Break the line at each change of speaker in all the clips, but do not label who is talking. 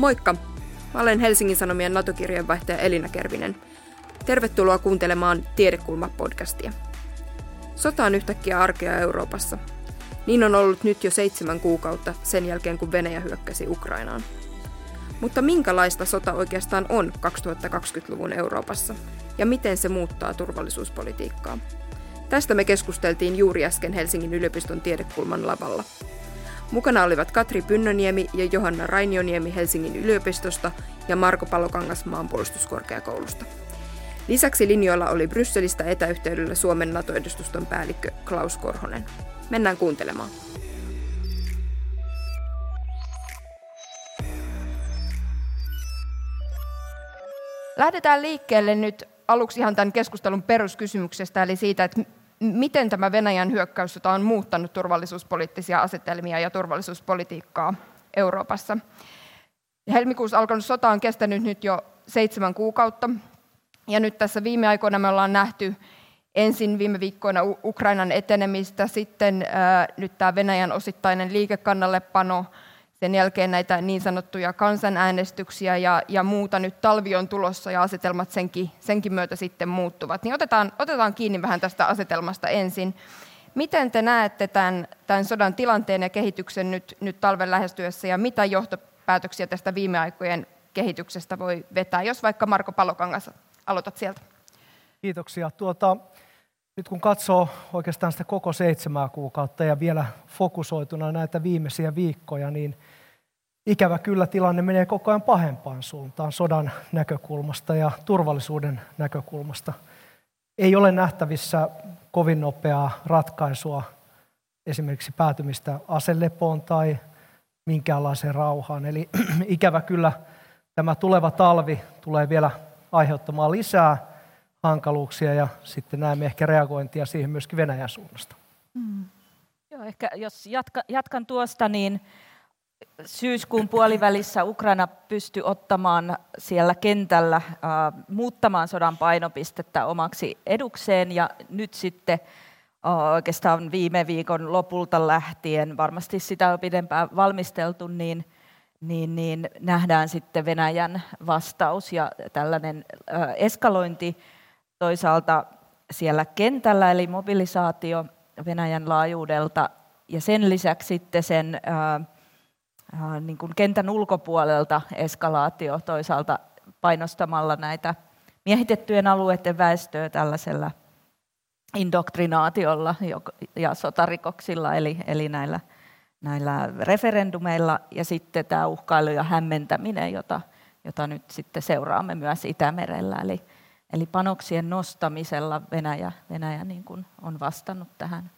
Moikka! Mä olen Helsingin Sanomien NATO-kirjeenvaihtaja Elina Kervinen. Tervetuloa kuuntelemaan Tiedekulma-podcastia. Sota on yhtäkkiä arkea Euroopassa. Niin on ollut nyt jo seitsemän kuukautta sen jälkeen, kun Venäjä hyökkäsi Ukrainaan. Mutta minkälaista sota oikeastaan on 2020-luvun Euroopassa ja miten se muuttaa turvallisuuspolitiikkaa? Tästä me keskusteltiin juuri äsken Helsingin yliopiston tiedekulman lavalla. Mukana olivat Katri Pynnöniemi ja Johanna Rainioniemi Helsingin yliopistosta ja Marko Palokangas maanpuolustuskorkeakoulusta. Lisäksi linjoilla oli Brysselistä etäyhteydellä Suomen NATO-edustuston päällikkö Klaus Korhonen. Mennään kuuntelemaan. Lähdetään liikkeelle nyt aluksi ihan tämän keskustelun peruskysymyksestä, eli siitä, että miten tämä Venäjän hyökkäyssota on muuttanut turvallisuuspoliittisia asetelmia ja turvallisuuspolitiikkaa Euroopassa. Helmikuussa alkanut sota on kestänyt nyt jo seitsemän kuukautta, ja nyt tässä viime aikoina me ollaan nähty ensin viime viikkoina Ukrainan etenemistä, sitten nyt tämä Venäjän osittainen liikekannallepano, sen jälkeen näitä niin sanottuja kansanäänestyksiä ja, ja muuta. Nyt talvi on tulossa ja asetelmat senkin, senkin myötä sitten muuttuvat. Niin otetaan, otetaan kiinni vähän tästä asetelmasta ensin. Miten te näette tämän, tämän sodan tilanteen ja kehityksen nyt, nyt talven lähestyessä ja mitä johtopäätöksiä tästä viime aikojen kehityksestä voi vetää, jos vaikka Marko Palokangas aloitat sieltä.
Kiitoksia. Tuota, nyt kun katsoo oikeastaan sitä koko seitsemää kuukautta ja vielä fokusoituna näitä viimeisiä viikkoja, niin ikävä kyllä tilanne menee koko ajan pahempaan suuntaan sodan näkökulmasta ja turvallisuuden näkökulmasta. Ei ole nähtävissä kovin nopeaa ratkaisua, esimerkiksi päätymistä aselepoon tai minkäänlaiseen rauhaan. Eli ikävä kyllä tämä tuleva talvi tulee vielä aiheuttamaan lisää hankaluuksia ja sitten näemme ehkä reagointia siihen myöskin Venäjän suunnasta. Mm.
Joo, ehkä jos jatka, jatkan tuosta, niin syyskuun puolivälissä Ukraina pystyi ottamaan siellä kentällä, äh, muuttamaan sodan painopistettä omaksi edukseen. Ja nyt sitten äh, oikeastaan viime viikon lopulta lähtien, varmasti sitä on pidempään valmisteltu, niin, niin, niin nähdään sitten Venäjän vastaus ja tällainen äh, eskalointi toisaalta siellä kentällä, eli mobilisaatio Venäjän laajuudelta, ja sen lisäksi sitten sen ää, ää, niin kuin kentän ulkopuolelta eskalaatio toisaalta painostamalla näitä miehitettyjen alueiden väestöä tällaisella indoktrinaatiolla ja sotarikoksilla, eli, eli näillä, näillä referendumeilla, ja sitten tämä uhkailu ja hämmentäminen, jota, jota nyt sitten seuraamme myös Itämerellä. Eli, Eli panoksien nostamisella Venäjä, Venäjä niin kuin on vastannut tähän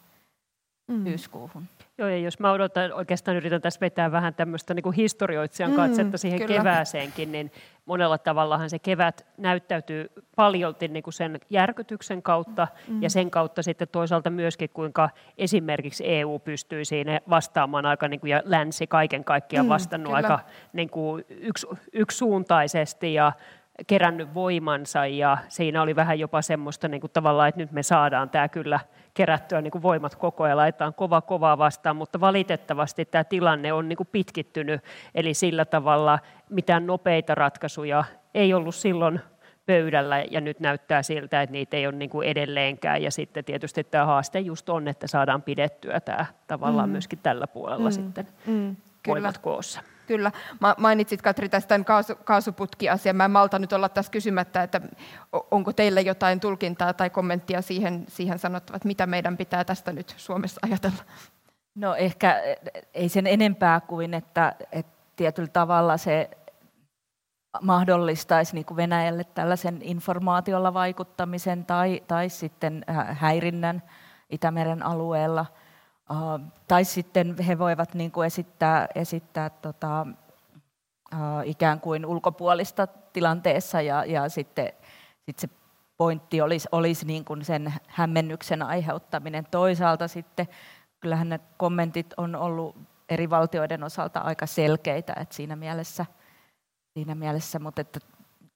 mm. syyskuuhun.
Joo, ja jos mä odotan, oikeastaan yritän tässä vetää vähän tämmöistä niin kuin historioitsijan mm, katsetta siihen kyllä. kevääseenkin, niin monella tavallahan se kevät näyttäytyy paljolti niin kuin sen järkytyksen kautta mm. ja sen kautta sitten toisaalta myöskin, kuinka esimerkiksi EU pystyy siinä vastaamaan aika, niin kuin, ja länsi kaiken kaikkiaan mm, vastannut mm, aika niin kuin yksi, yksisuuntaisesti ja kerännyt voimansa ja siinä oli vähän jopa semmoista niin kuin tavallaan, että nyt me saadaan tämä kyllä kerättyä niin kuin voimat koko ajan, laitetaan kova kovaa vastaan, mutta valitettavasti tämä tilanne on niin kuin pitkittynyt, eli sillä tavalla mitään nopeita ratkaisuja ei ollut silloin pöydällä ja nyt näyttää siltä, että niitä ei ole niin kuin edelleenkään ja sitten tietysti tämä haaste just on, että saadaan pidettyä tämä tavallaan mm. myöskin tällä puolella mm. sitten mm. voimat koossa.
Kyllä. Mainitsit Katri tästä kaasu, kaasuputkiasian. Mä en malta nyt olla tässä kysymättä, että onko teille jotain tulkintaa tai kommenttia siihen, siihen sanottavat, mitä meidän pitää tästä nyt Suomessa ajatella?
No ehkä ei sen enempää kuin, että, että tietyllä tavalla se mahdollistaisi niin kuin Venäjälle tällaisen informaatiolla vaikuttamisen tai, tai sitten häirinnän Itämeren alueella – tai sitten he voivat niin kuin esittää, esittää tota, ikään kuin ulkopuolista tilanteessa ja, ja sitten sit se pointti olisi, olisi niin kuin sen hämmennyksen aiheuttaminen. Toisaalta sitten kyllähän ne kommentit on ollut eri valtioiden osalta aika selkeitä, että siinä mielessä, siinä mielessä mutta että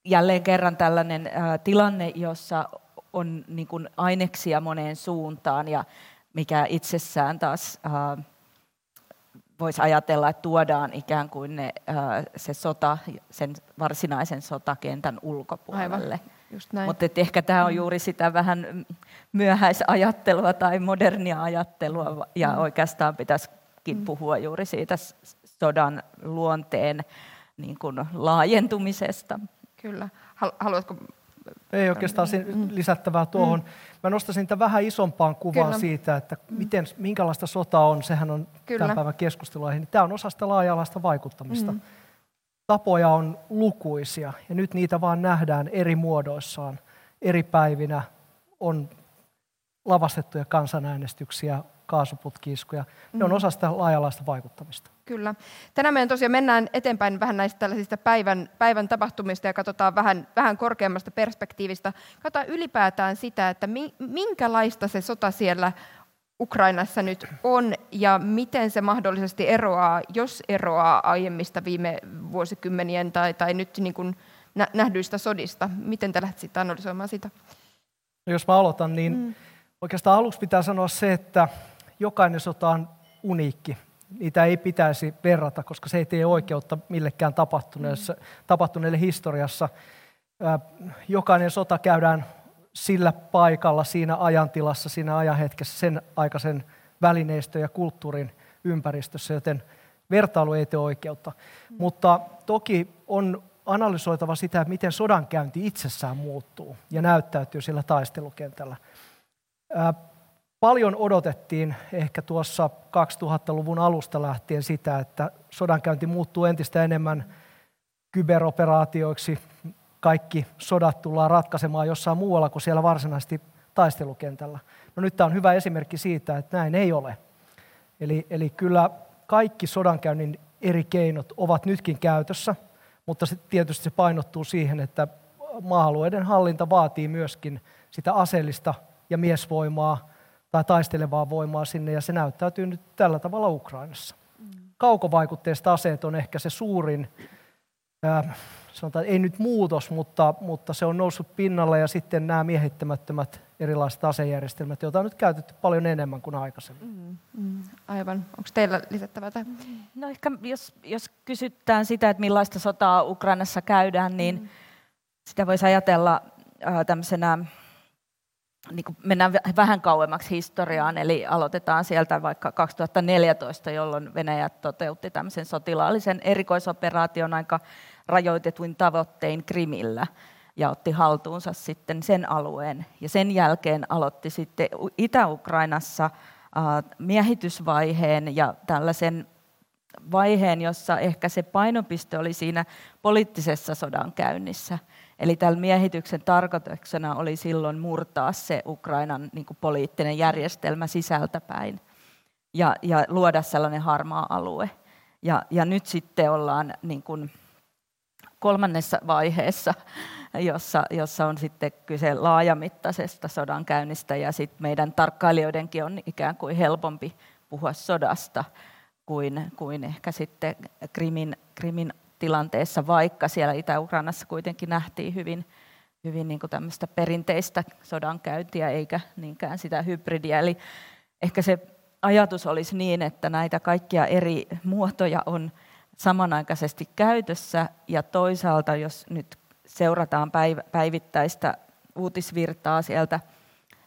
jälleen kerran tällainen tilanne, jossa on niin kuin aineksia moneen suuntaan ja mikä itsessään taas äh, voisi ajatella, että tuodaan ikään kuin ne, se sota sen varsinaisen sotakentän ulkopuolelle. Mutta ehkä tämä on mm. juuri sitä vähän myöhäisajattelua tai modernia ajattelua, ja mm. oikeastaan pitäisikin mm. puhua juuri siitä sodan luonteen niin kuin laajentumisesta.
Kyllä. Haluatko
ei oikeastaan mm. lisättävää tuohon. Mm. Mä nostaisin tämän vähän isompaan kuvaan Kyllä. siitä, että miten, minkälaista sota on. Sehän on Kyllä. tämän päivän keskustelua. Tämä on osa sitä laaja-alaista vaikuttamista. Mm. Tapoja on lukuisia ja nyt niitä vaan nähdään eri muodoissaan. Eri päivinä on lavastettuja kansanäänestyksiä, kaasuputkiiskuja. Ne on mm. osa sitä laajalaista vaikuttamista.
Kyllä. Tänään meidän tosiaan mennään eteenpäin vähän näistä tällaisista päivän, päivän tapahtumista ja katsotaan vähän, vähän korkeammasta perspektiivistä. Katsotaan ylipäätään sitä, että minkälaista se sota siellä Ukrainassa nyt on ja miten se mahdollisesti eroaa, jos eroaa aiemmista viime vuosikymmenien tai, tai nyt niin kuin nähdyistä sodista. Miten te lähdet analysoimaan sitä?
No jos mä aloitan, niin mm. oikeastaan aluksi pitää sanoa se, että jokainen sota on uniikki. Niitä ei pitäisi verrata, koska se ei tee oikeutta millekään tapahtuneelle, tapahtuneelle historiassa. Jokainen sota käydään sillä paikalla, siinä ajantilassa, siinä ajanhetkessä, sen aikaisen välineistön ja kulttuurin ympäristössä, joten vertailu ei tee oikeutta. Mm. Mutta toki on analysoitava sitä, miten sodankäynti itsessään muuttuu ja näyttäytyy sillä taistelukentällä. Paljon odotettiin ehkä tuossa 2000-luvun alusta lähtien sitä, että sodankäynti muuttuu entistä enemmän kyberoperaatioiksi. Kaikki sodat tullaan ratkaisemaan jossain muualla kuin siellä varsinaisesti taistelukentällä. No nyt tämä on hyvä esimerkki siitä, että näin ei ole. Eli, eli kyllä kaikki sodankäynnin eri keinot ovat nytkin käytössä, mutta se, tietysti se painottuu siihen, että maa-alueiden hallinta vaatii myöskin sitä aseellista ja miesvoimaa, tai taistelevaa voimaa sinne, ja se näyttäytyy nyt tällä tavalla Ukrainassa. Mm. Kaukovaikutteiset aseet on ehkä se suurin, äh, sanotaan, ei nyt muutos, mutta, mutta se on noussut pinnalle, ja sitten nämä miehittämättömät erilaiset asejärjestelmät, joita on nyt käytetty paljon enemmän kuin aikaisemmin. Mm,
mm, aivan. Onko teillä lisättävää tähän?
No ehkä jos, jos kysytään sitä, että millaista sotaa Ukrainassa käydään, niin mm. sitä voisi ajatella äh, tämmöisenä niin kuin mennään vähän kauemmaksi historiaan, eli aloitetaan sieltä vaikka 2014, jolloin Venäjä toteutti tämmöisen sotilaallisen erikoisoperaation aika rajoitetuin tavoittein Krimillä ja otti haltuunsa sitten sen alueen. Ja sen jälkeen aloitti sitten Itä-Ukrainassa miehitysvaiheen ja tällaisen vaiheen, jossa ehkä se painopiste oli siinä poliittisessa sodankäynnissä – Eli tällä miehityksen tarkoituksena oli silloin murtaa se Ukrainan niin kuin poliittinen järjestelmä sisältäpäin ja, ja luoda sellainen harmaa alue. Ja, ja nyt sitten ollaan niin kuin kolmannessa vaiheessa, jossa, jossa on sitten kyse laajamittaisesta sodankäynnistä ja sitten meidän tarkkailijoidenkin on ikään kuin helpompi puhua sodasta kuin, kuin ehkä sitten Krimin, Krimin tilanteessa, vaikka siellä Itä-Ukrainassa kuitenkin nähtiin hyvin, hyvin niin tämmöistä perinteistä sodankäyntiä eikä niinkään sitä hybridiä. Eli ehkä se ajatus olisi niin, että näitä kaikkia eri muotoja on samanaikaisesti käytössä ja toisaalta, jos nyt seurataan päivittäistä uutisvirtaa sieltä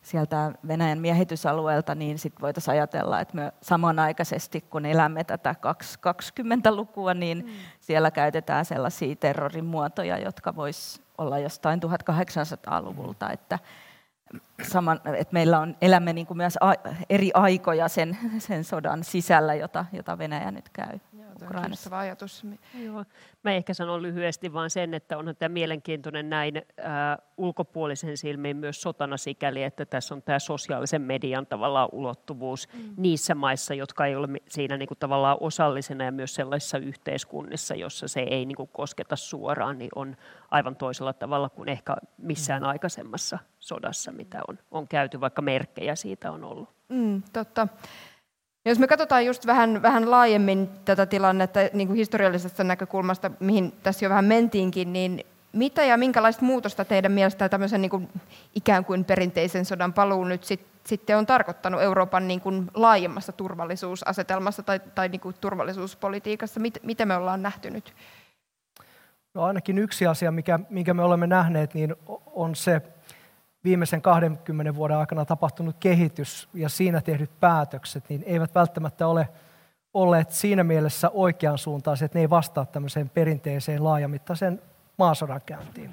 sieltä Venäjän miehitysalueelta, niin sit voitaisiin ajatella, että me samanaikaisesti, kun elämme tätä 20-lukua, niin mm. siellä käytetään sellaisia terrorin muotoja, jotka vois olla jostain 1800-luvulta, että, saman, että meillä on, elämme niin kuin myös a, eri aikoja sen, sen sodan sisällä, jota, jota Venäjä nyt käy.
Ukrainassa. ajatus.
Joo. Mä ehkä sanon lyhyesti vain sen, että onhan tämä mielenkiintoinen näin äh, ulkopuolisen silmiin myös sotana sikäli, että tässä on tämä sosiaalisen median tavallaan ulottuvuus mm. niissä maissa, jotka ei ole siinä niin kuin tavallaan osallisena ja myös sellaisissa yhteiskunnissa, jossa se ei niin kuin kosketa suoraan, niin on aivan toisella tavalla kuin ehkä missään mm. aikaisemmassa sodassa, mitä on, on käyty, vaikka merkkejä siitä on ollut.
Mm, totta. Jos me katsotaan just vähän, vähän laajemmin tätä tilannetta niin kuin historiallisesta näkökulmasta, mihin tässä jo vähän mentiinkin, niin mitä ja minkälaista muutosta teidän mielestä tämmöisen niin kuin ikään kuin perinteisen sodan paluu nyt sit sitten on tarkoittanut Euroopan niin kuin laajemmassa turvallisuusasetelmassa tai, tai niin kuin turvallisuuspolitiikassa? Miten me ollaan nähty nyt?
No ainakin yksi asia, mikä, minkä me olemme nähneet, niin on se viimeisen 20 vuoden aikana tapahtunut kehitys ja siinä tehdyt päätökset, niin eivät välttämättä ole olleet siinä mielessä oikean suuntaiset, että ne ei vastaa tämmöiseen perinteiseen laajamittaiseen maasodankäyntiin.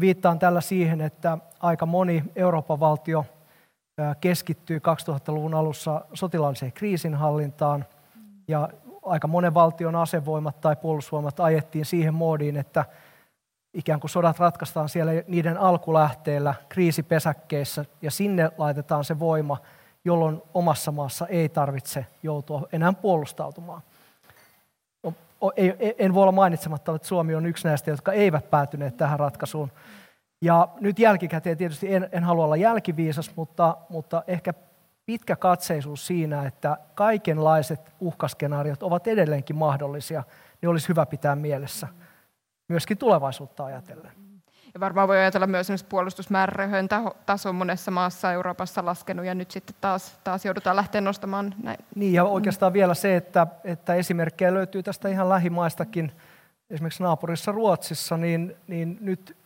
Viittaan tällä siihen, että aika moni Euroopan valtio keskittyy 2000-luvun alussa sotilaalliseen kriisinhallintaan ja aika monen valtion asevoimat tai puolustusvoimat ajettiin siihen moodiin, että ikään kuin sodat ratkaistaan siellä niiden alkulähteellä kriisipesäkkeissä ja sinne laitetaan se voima, jolloin omassa maassa ei tarvitse joutua enää puolustautumaan. En voi olla mainitsematta, että Suomi on yksi näistä, jotka eivät päätyneet tähän ratkaisuun. Ja nyt jälkikäteen tietysti en, en halua olla jälkiviisas, mutta, mutta ehkä pitkä katseisuus siinä, että kaikenlaiset uhkaskenaariot ovat edelleenkin mahdollisia, niin olisi hyvä pitää mielessä myöskin tulevaisuutta ajatellen.
Ja varmaan voi ajatella myös että puolustusmäärärahojen taso monessa maassa Euroopassa laskenut ja nyt sitten taas, taas joudutaan lähteä nostamaan näin.
Niin ja oikeastaan vielä se, että, että esimerkkejä löytyy tästä ihan lähimaistakin, esimerkiksi naapurissa Ruotsissa, niin, niin nyt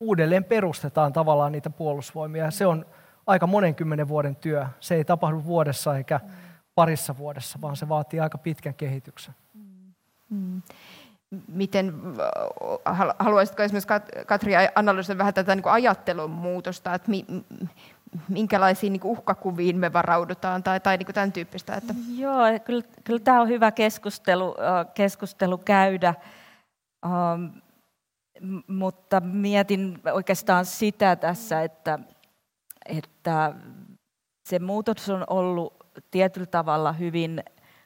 uudelleen perustetaan tavallaan niitä puolustusvoimia. Se on aika monen kymmenen vuoden työ. Se ei tapahdu vuodessa eikä parissa vuodessa, vaan se vaatii aika pitkän kehityksen. Mm.
Miten, haluaisitko esimerkiksi Katri analysoida vähän tätä niin ajattelun muutosta, että mi, minkälaisiin niin uhkakuviin me varaudutaan tai, tai niin tämän tyyppistä? Että...
Joo, kyllä, kyllä tämä on hyvä keskustelu, keskustelu käydä. Um, mutta mietin oikeastaan sitä tässä, että, että se muutos on ollut tietyllä tavalla hyvin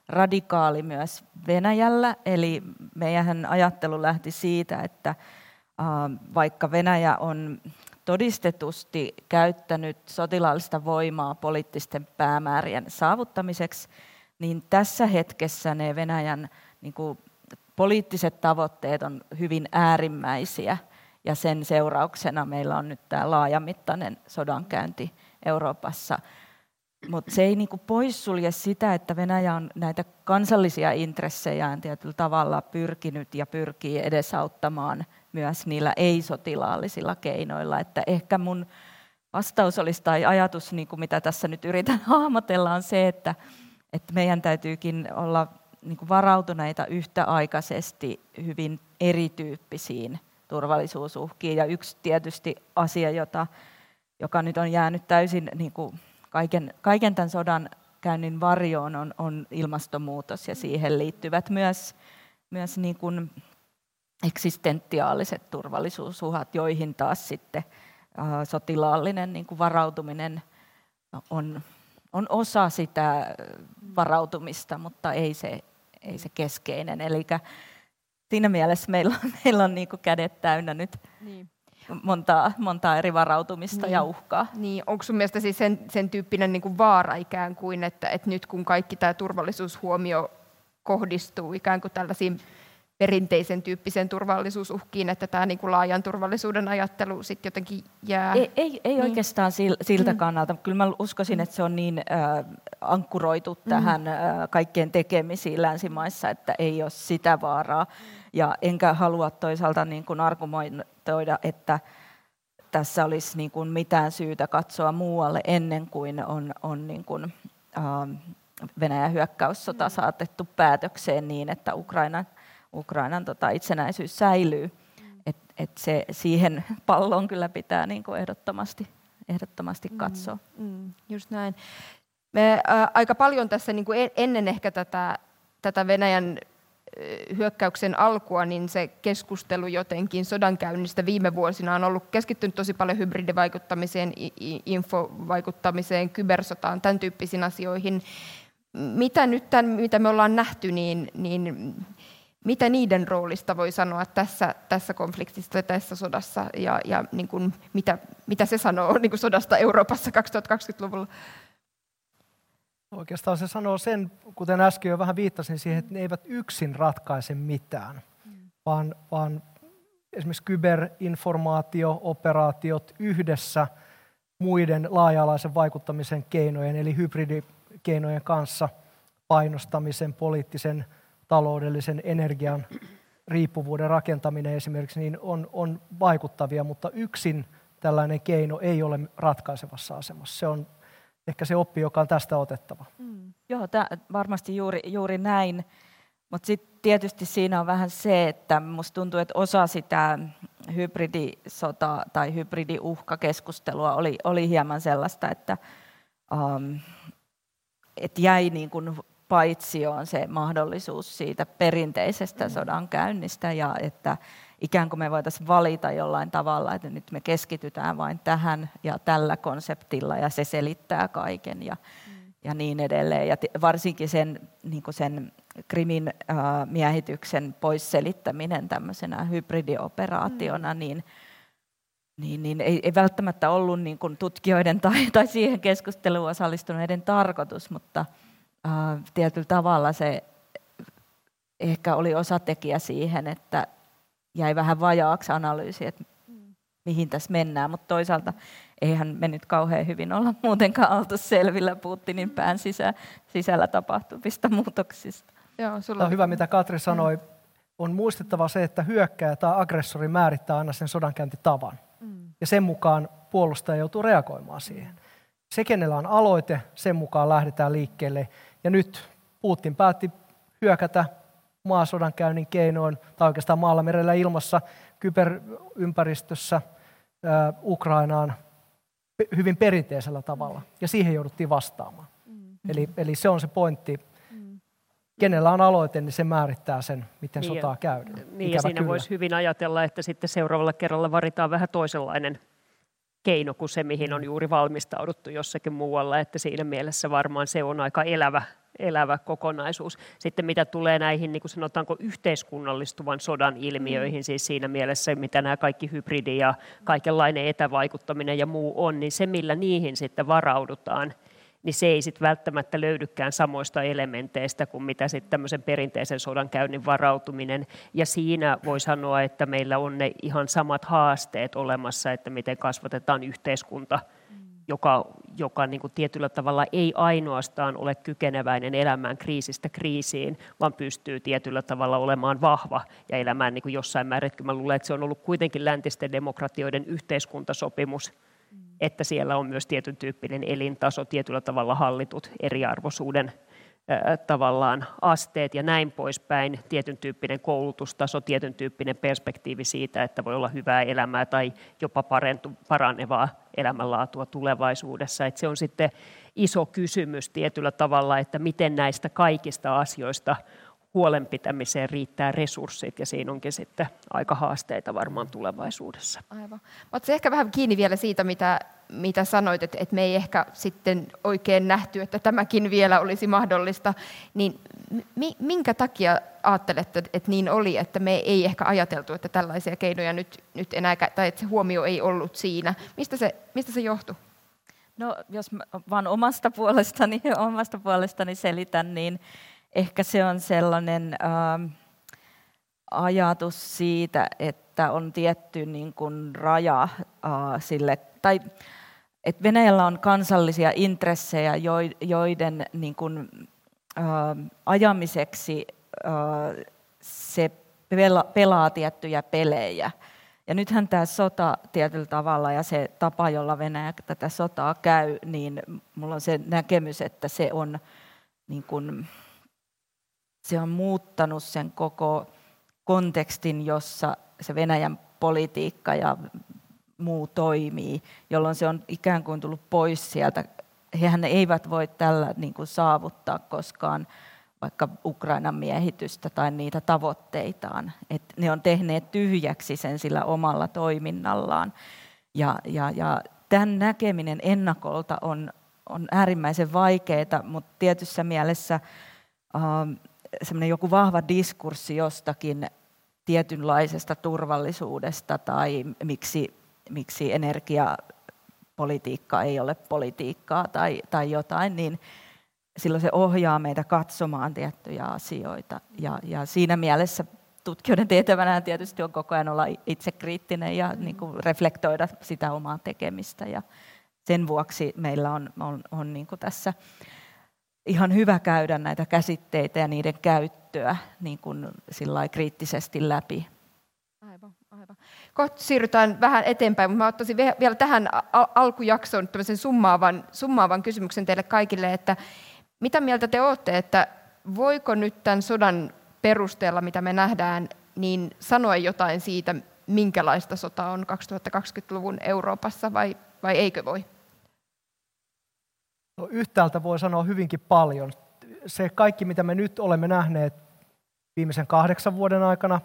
radikaali myös Venäjällä. Eli meidän ajattelu lähti siitä, että vaikka Venäjä on todistetusti käyttänyt sotilaallista voimaa poliittisten päämäärien saavuttamiseksi, niin tässä hetkessä ne Venäjän niin kuin, poliittiset tavoitteet on hyvin äärimmäisiä ja sen seurauksena meillä on nyt tämä laajamittainen sodankäynti Euroopassa. Mutta se ei niinku poissulje sitä, että Venäjä on näitä kansallisia intressejään tietyllä tavalla pyrkinyt ja pyrkii edesauttamaan myös niillä ei-sotilaallisilla keinoilla. Että ehkä mun vastaus olisi tai ajatus, niin kuin mitä tässä nyt yritän hahmotella, on se, että, että meidän täytyykin olla niin kuin varautuneita yhtäaikaisesti hyvin erityyppisiin turvallisuusuhkiin. Ja yksi tietysti asia, jota, joka nyt on jäänyt täysin niin kuin kaiken, kaiken tämän sodan käynnin varjoon, on, on ilmastonmuutos ja siihen liittyvät myös, myös niin kuin eksistentiaaliset turvallisuusuhat, joihin taas sitten sotilaallinen niin kuin varautuminen on, on osa sitä varautumista, mutta ei se, ei se keskeinen. Eli siinä mielessä meillä meillä on niin kädet täynnä nyt niin. Montaa, montaa eri varautumista niin. ja uhkaa.
Niin. Onko sinun mielestä siis sen, sen tyyppinen niin kuin vaara ikään kuin, että, että nyt kun kaikki tämä turvallisuushuomio kohdistuu ikään kuin tällaisiin perinteisen tyyppisen turvallisuusuhkiin, että tämä niin kuin laajan turvallisuuden ajattelu sitten jotenkin jää?
Ei, ei, ei niin. oikeastaan siltä mm. kannalta. Kyllä mä uskoisin, että se on niin äh, ankkuroitu mm. tähän äh, kaikkien tekemisiin länsimaissa, että ei ole sitä vaaraa. Ja enkä halua toisaalta niin kuin argumentoida, että tässä olisi niin kuin mitään syytä katsoa muualle ennen kuin on, on niin kuin, äh, Venäjän hyökkäyssota mm. saatettu päätökseen niin, että Ukrainan Ukrainan tota, itsenäisyys säilyy. Et, et se, siihen palloon kyllä pitää niin kuin ehdottomasti, ehdottomasti mm, katsoa. Mm,
mm, just näin. Me ä, aika paljon tässä niin kuin ennen ehkä tätä, tätä Venäjän hyökkäyksen alkua, niin se keskustelu jotenkin sodankäynnistä viime vuosina on ollut keskittynyt tosi paljon hybridivaikuttamiseen, infovaikuttamiseen, kybersotaan, tämän tyyppisiin asioihin. Mitä nyt tämän, mitä me ollaan nähty, niin, niin mitä niiden roolista voi sanoa tässä, tässä konfliktissa, tässä sodassa, ja, ja niin kuin, mitä, mitä se sanoo niin kuin sodasta Euroopassa 2020-luvulla?
Oikeastaan se sanoo sen, kuten äsken jo vähän viittasin siihen, että ne eivät yksin ratkaise mitään, vaan, vaan esimerkiksi kyberinformaatio-operaatiot yhdessä muiden laaja-alaisen vaikuttamisen keinojen, eli hybridikeinojen kanssa painostamisen, poliittisen, taloudellisen, energian riippuvuuden rakentaminen esimerkiksi, niin on, on vaikuttavia, mutta yksin tällainen keino ei ole ratkaisevassa asemassa. Se on ehkä se oppi, joka on tästä otettava. Mm.
Joo, tää, varmasti juuri, juuri näin. Mutta sitten tietysti siinä on vähän se, että musta tuntuu, että osa sitä hybridisota tai hybridiuhkakeskustelua oli, oli hieman sellaista, että um, et jäi niin kuin paitsioon se mahdollisuus siitä perinteisestä mm. sodan käynnistä ja että ikään kuin me voitaisiin valita jollain tavalla, että nyt me keskitytään vain tähän ja tällä konseptilla ja se selittää kaiken ja, mm. ja niin edelleen. Ja varsinkin sen, niin sen krimin äh, miehityksen poisselittäminen tämmöisenä hybridioperaationa, mm. niin, niin, niin ei, ei välttämättä ollut niin kuin tutkijoiden tai, tai siihen keskusteluun osallistuneiden tarkoitus, mutta äh, tietyllä tavalla se ehkä oli osatekijä siihen, että jäi vähän vajaaksi analyysi, että mihin tässä mennään, mutta toisaalta eihän me nyt kauhean hyvin olla muutenkaan oltu selvillä Putinin pään sisä, sisällä tapahtuvista muutoksista.
Joo, sulla on hyvä, mitä Katri sanoi. Mm. On muistettava se, että hyökkäjä tai aggressori määrittää aina sen sodankäyntitavan. Mm. Ja sen mukaan puolustaja joutuu reagoimaan siihen. Se, kenellä on aloite, sen mukaan lähdetään liikkeelle. Ja nyt Putin päätti hyökätä maasodankäynnin keinoin, tai oikeastaan maalla, merellä, ilmassa, kyberympäristössä Ukrainaan hyvin perinteisellä tavalla. Ja siihen jouduttiin vastaamaan. Mm. Eli, eli se on se pointti. Mm. Kenellä on aloite, niin se määrittää sen, miten niin, sotaa käydään.
Niin, ja siinä voisi hyvin ajatella, että sitten seuraavalla kerralla varitaan vähän toisenlainen keino kuin se, mihin on juuri valmistauduttu jossakin muualla. Että siinä mielessä varmaan se on aika elävä elävä kokonaisuus. Sitten mitä tulee näihin niin kuin sanotaanko yhteiskunnallistuvan sodan ilmiöihin, siis siinä mielessä, mitä nämä kaikki hybridi ja kaikenlainen etävaikuttaminen ja muu on, niin se millä niihin sitten varaudutaan, niin se ei sitten välttämättä löydykään samoista elementeistä kuin mitä sitten tämmöisen perinteisen sodankäynnin varautuminen. Ja siinä voi sanoa, että meillä on ne ihan samat haasteet olemassa, että miten kasvatetaan yhteiskunta – joka, joka niin kuin tietyllä tavalla ei ainoastaan ole kykeneväinen elämään kriisistä kriisiin, vaan pystyy tietyllä tavalla olemaan vahva ja elämään niin kuin jossain määrin. Mä luulen, että se on ollut kuitenkin läntisten demokratioiden yhteiskuntasopimus, että siellä on myös tietyn tyyppinen elintaso, tietyllä tavalla hallitut eriarvoisuuden tavallaan asteet ja näin poispäin, tietyn tyyppinen koulutustaso, tietyn tyyppinen perspektiivi siitä, että voi olla hyvää elämää tai jopa paranevaa elämänlaatua tulevaisuudessa. Että se on sitten iso kysymys tietyllä tavalla, että miten näistä kaikista asioista huolenpitämiseen riittää resurssit ja siinä onkin sitten aika haasteita varmaan tulevaisuudessa.
Aivan. Oletko ehkä vähän kiinni vielä siitä, mitä, mitä sanoit, että, että me ei ehkä sitten oikein nähty, että tämäkin vielä olisi mahdollista, niin minkä takia ajattelette, että niin oli, että me ei ehkä ajateltu, että tällaisia keinoja nyt, nyt enää, tai että se huomio ei ollut siinä. Mistä se, mistä se johtui?
No, jos vaan omasta puolestani, omasta puolestani selitän, niin ehkä se on sellainen äh, ajatus siitä, että on tietty niin kuin raja äh, sille, tai että Venäjällä on kansallisia intressejä, joiden niin kuin, äh, ajamiseksi äh, se pela, pelaa tiettyjä pelejä. Ja nythän tämä sota tietyllä tavalla ja se tapa, jolla Venäjä tätä sotaa käy, niin mulla on se näkemys, että se on niin kuin, se on muuttanut sen koko kontekstin, jossa se Venäjän politiikka ja muu toimii, jolloin se on ikään kuin tullut pois sieltä. Hehän eivät voi tällä niin kuin saavuttaa koskaan vaikka Ukrainan miehitystä tai niitä tavoitteitaan. Et ne on tehneet tyhjäksi sen sillä omalla toiminnallaan. Ja, ja, ja tämän näkeminen ennakolta on, on äärimmäisen vaikeaa, mutta tietyssä mielessä ähm, semmoinen joku vahva diskurssi jostakin tietynlaisesta turvallisuudesta tai miksi, miksi energiapolitiikka ei ole politiikkaa tai, tai jotain, niin silloin se ohjaa meitä katsomaan tiettyjä asioita. Ja, ja siinä mielessä tutkijoiden tehtävänä tietysti on koko ajan olla itsekriittinen ja niin kuin reflektoida sitä omaa tekemistä ja sen vuoksi meillä on, on, on niin kuin tässä ihan hyvä käydä näitä käsitteitä ja niiden käyttöä niin kuin kriittisesti läpi.
Aivan, aivan. Kohta siirrytään vähän eteenpäin, mutta ottaisin vielä tähän alkujaksoon summaavan, summaavan kysymyksen teille kaikille, että mitä mieltä te olette, että voiko nyt tämän sodan perusteella, mitä me nähdään, niin sanoa jotain siitä, minkälaista sota on 2020-luvun Euroopassa vai, vai eikö voi?
No, yhtäältä voi sanoa hyvinkin paljon. Se kaikki, mitä me nyt olemme nähneet viimeisen kahdeksan vuoden aikana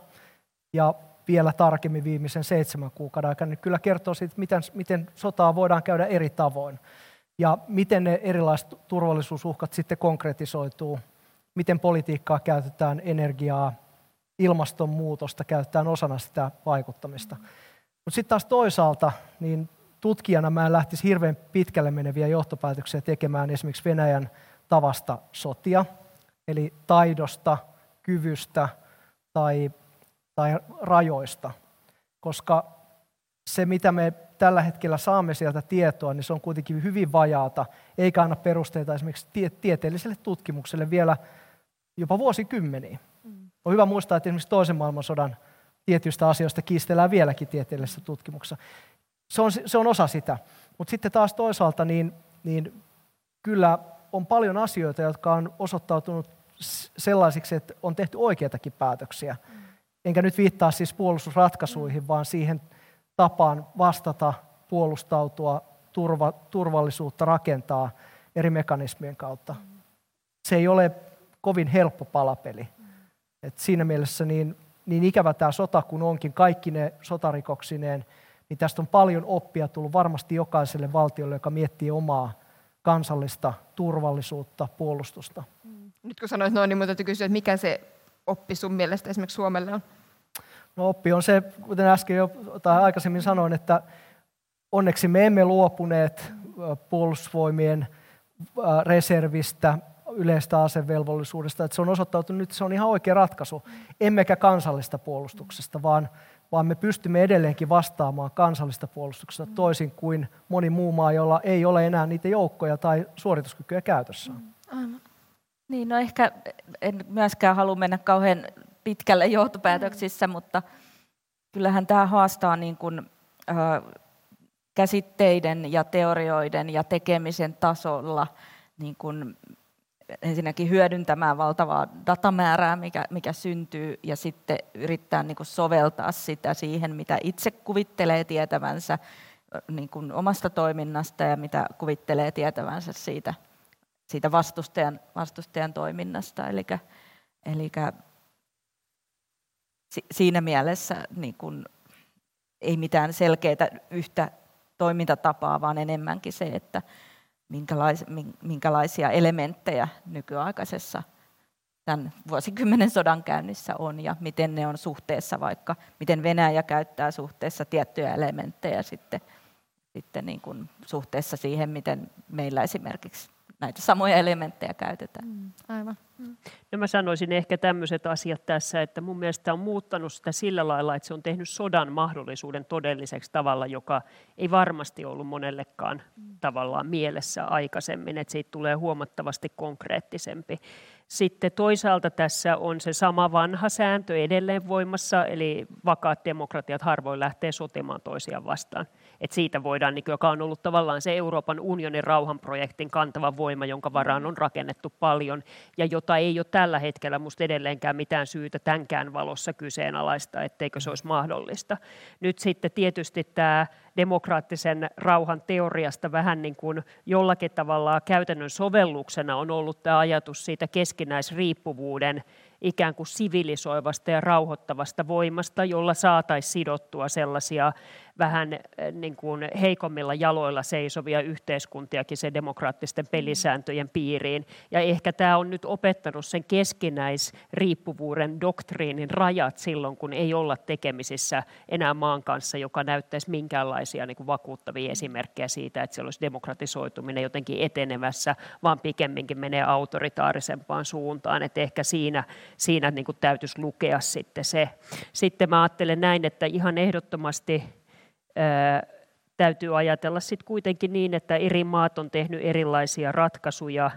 ja vielä tarkemmin viimeisen seitsemän kuukauden aikana, niin kyllä kertoo siitä, miten, miten sotaa voidaan käydä eri tavoin. Ja miten ne erilaiset turvallisuusuhkat sitten konkretisoituu, miten politiikkaa käytetään, energiaa, ilmastonmuutosta käytetään osana sitä vaikuttamista. Mutta sitten taas toisaalta, niin tutkijana mä en lähtisi hirveän pitkälle meneviä johtopäätöksiä tekemään esimerkiksi Venäjän tavasta sotia, eli taidosta, kyvystä tai, tai rajoista, koska se, mitä me tällä hetkellä saamme sieltä tietoa, niin se on kuitenkin hyvin vajaata, eikä anna perusteita esimerkiksi tie- tieteelliselle tutkimukselle vielä jopa vuosikymmeniä. Mm. On hyvä muistaa, että esimerkiksi toisen maailmansodan tietyistä asioista kiistellään vieläkin tieteellisessä tutkimuksessa se on, se on osa sitä. Mutta sitten taas toisaalta niin, niin kyllä on paljon asioita, jotka on osoittautunut sellaisiksi, että on tehty oikeitakin päätöksiä. Enkä nyt viittaa siis puolustusratkaisuihin, vaan siihen tapaan vastata, puolustautua, turva, turvallisuutta rakentaa eri mekanismien kautta. Se ei ole kovin helppo palapeli. Et siinä mielessä niin, niin ikävä tämä sota kun onkin, kaikki ne sotarikoksineen – niin tästä on paljon oppia tullut varmasti jokaiselle valtiolle, joka miettii omaa kansallista turvallisuutta, puolustusta.
Mm. Nyt kun sanoit noin, niin minun täytyy kysyä, että mikä se oppi sun mielestä esimerkiksi Suomelle on?
No oppi on se, kuten äsken jo tai aikaisemmin sanoin, että onneksi me emme luopuneet puolustusvoimien reservistä, yleistä asevelvollisuudesta. Että se on osoittautunut nyt, että se on ihan oikea ratkaisu. Emmekä kansallista puolustuksesta, vaan vaan me pystymme edelleenkin vastaamaan kansallista puolustuksesta mm. toisin kuin moni muu maa, jolla ei ole enää niitä joukkoja tai suorituskykyjä käytössä.
Mm. Niin, no ehkä en myöskään halua mennä kauhean pitkälle johtopäätöksissä, mm. mutta kyllähän tämä haastaa niin kuin, äh, käsitteiden ja teorioiden ja tekemisen tasolla niin kuin ensinnäkin hyödyntämään valtavaa datamäärää, mikä, mikä syntyy, ja sitten yrittää niin kuin soveltaa sitä siihen, mitä itse kuvittelee tietävänsä niin kuin omasta toiminnasta ja mitä kuvittelee tietävänsä siitä, siitä vastustajan, vastustajan toiminnasta. Eli, eli siinä mielessä niin kuin, ei mitään selkeää yhtä toimintatapaa, vaan enemmänkin se, että minkälaisia, elementtejä nykyaikaisessa tämän vuosikymmenen sodan käynnissä on ja miten ne on suhteessa vaikka, miten Venäjä käyttää suhteessa tiettyjä elementtejä sitten, sitten niin kuin suhteessa siihen, miten meillä esimerkiksi näitä samoja elementtejä käytetään. Mm,
aivan. Mm.
No mä sanoisin ehkä tämmöiset asiat tässä, että mun mielestä on muuttanut sitä sillä lailla, että se on tehnyt sodan mahdollisuuden todelliseksi tavalla, joka ei varmasti ollut monellekaan mm. tavallaan mielessä aikaisemmin, että siitä tulee huomattavasti konkreettisempi. Sitten toisaalta tässä on se sama vanha sääntö edelleen voimassa, eli vakaat demokratiat harvoin lähtee sotimaan toisiaan vastaan. Et siitä voidaan, niin joka on ollut tavallaan se Euroopan unionin rauhanprojektin kantava voima, jonka varaan on rakennettu paljon, ja jota ei ole tällä hetkellä minusta edelleenkään mitään syytä tämänkään valossa kyseenalaista, etteikö se olisi mahdollista. Nyt sitten tietysti tämä demokraattisen rauhan teoriasta vähän niin kuin jollakin tavalla käytännön sovelluksena on ollut tämä ajatus siitä keskinäisriippuvuuden ikään kuin sivilisoivasta ja rauhoittavasta voimasta, jolla saataisiin sidottua sellaisia vähän eh, niin kuin heikommilla jaloilla seisovia yhteiskuntiakin se demokraattisten pelisääntöjen piiriin. Ja ehkä tämä on nyt opettanut sen keskinäisriippuvuuden doktriinin rajat silloin, kun ei olla tekemisissä enää maan kanssa, joka näyttäisi minkäänlaisia niin kuin vakuuttavia esimerkkejä siitä, että se olisi demokratisoituminen jotenkin etenevässä, vaan pikemminkin menee autoritaarisempaan suuntaan. Että ehkä siinä, siinä niin kuin täytyisi lukea sitten se. Sitten mä ajattelen näin, että ihan ehdottomasti täytyy ajatella sitten kuitenkin niin, että eri maat on tehnyt erilaisia ratkaisuja.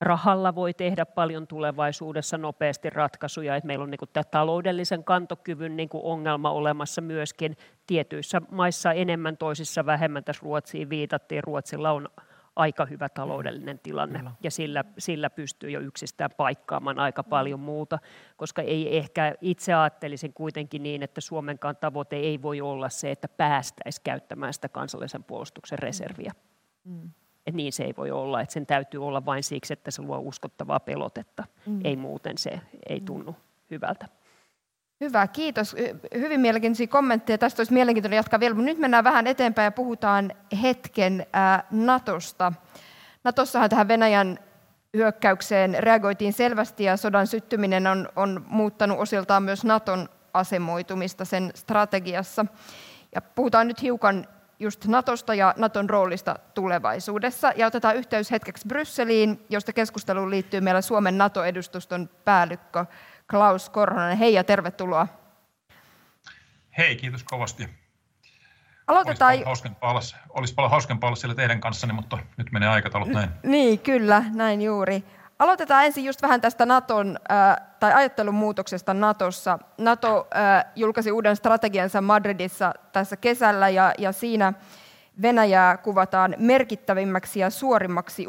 Rahalla voi tehdä paljon tulevaisuudessa nopeasti ratkaisuja, että meillä on niin tämä taloudellisen kantokyvyn niin ongelma olemassa myöskin tietyissä maissa enemmän, toisissa vähemmän. Tässä Ruotsiin viitattiin, Ruotsilla on aika hyvä taloudellinen tilanne Kyllä. ja sillä, sillä pystyy jo yksistään paikkaamaan aika paljon muuta, koska ei ehkä itse ajattelisin kuitenkin niin, että Suomenkaan tavoite ei voi olla se, että päästäisi käyttämään sitä kansallisen puolustuksen reserviä. Mm. Et niin se ei voi olla, että sen täytyy olla vain siksi, että se luo uskottavaa pelotetta. Mm. Ei muuten se ei tunnu hyvältä.
Hyvä, kiitos. Hyvin mielenkiintoisia kommentteja. Tästä olisi mielenkiintoinen jatkaa vielä, mutta nyt mennään vähän eteenpäin ja puhutaan hetken Natosta. Natossahan tähän Venäjän hyökkäykseen reagoitiin selvästi ja sodan syttyminen on, on muuttanut osiltaan myös Naton asemoitumista sen strategiassa. Ja puhutaan nyt hiukan just Natosta ja Naton roolista tulevaisuudessa. Ja otetaan yhteys hetkeksi Brysseliin, josta keskusteluun liittyy meillä Suomen NATO-edustuston päällikkö Klaus Korhonen. Hei ja tervetuloa.
Hei, kiitos kovasti.
Aloitetaan...
Olisi paljon hauskempaa olla, olisi paljon hauskempaa olla siellä teidän kanssani, mutta nyt menee aikataulut näin.
Niin, kyllä, näin juuri. Aloitetaan ensin just vähän tästä Naton, äh, tai ajattelun muutoksesta Natossa. Nato äh, julkaisi uuden strategiansa Madridissa tässä kesällä, ja, ja siinä Venäjää kuvataan merkittävimmäksi ja suorimmaksi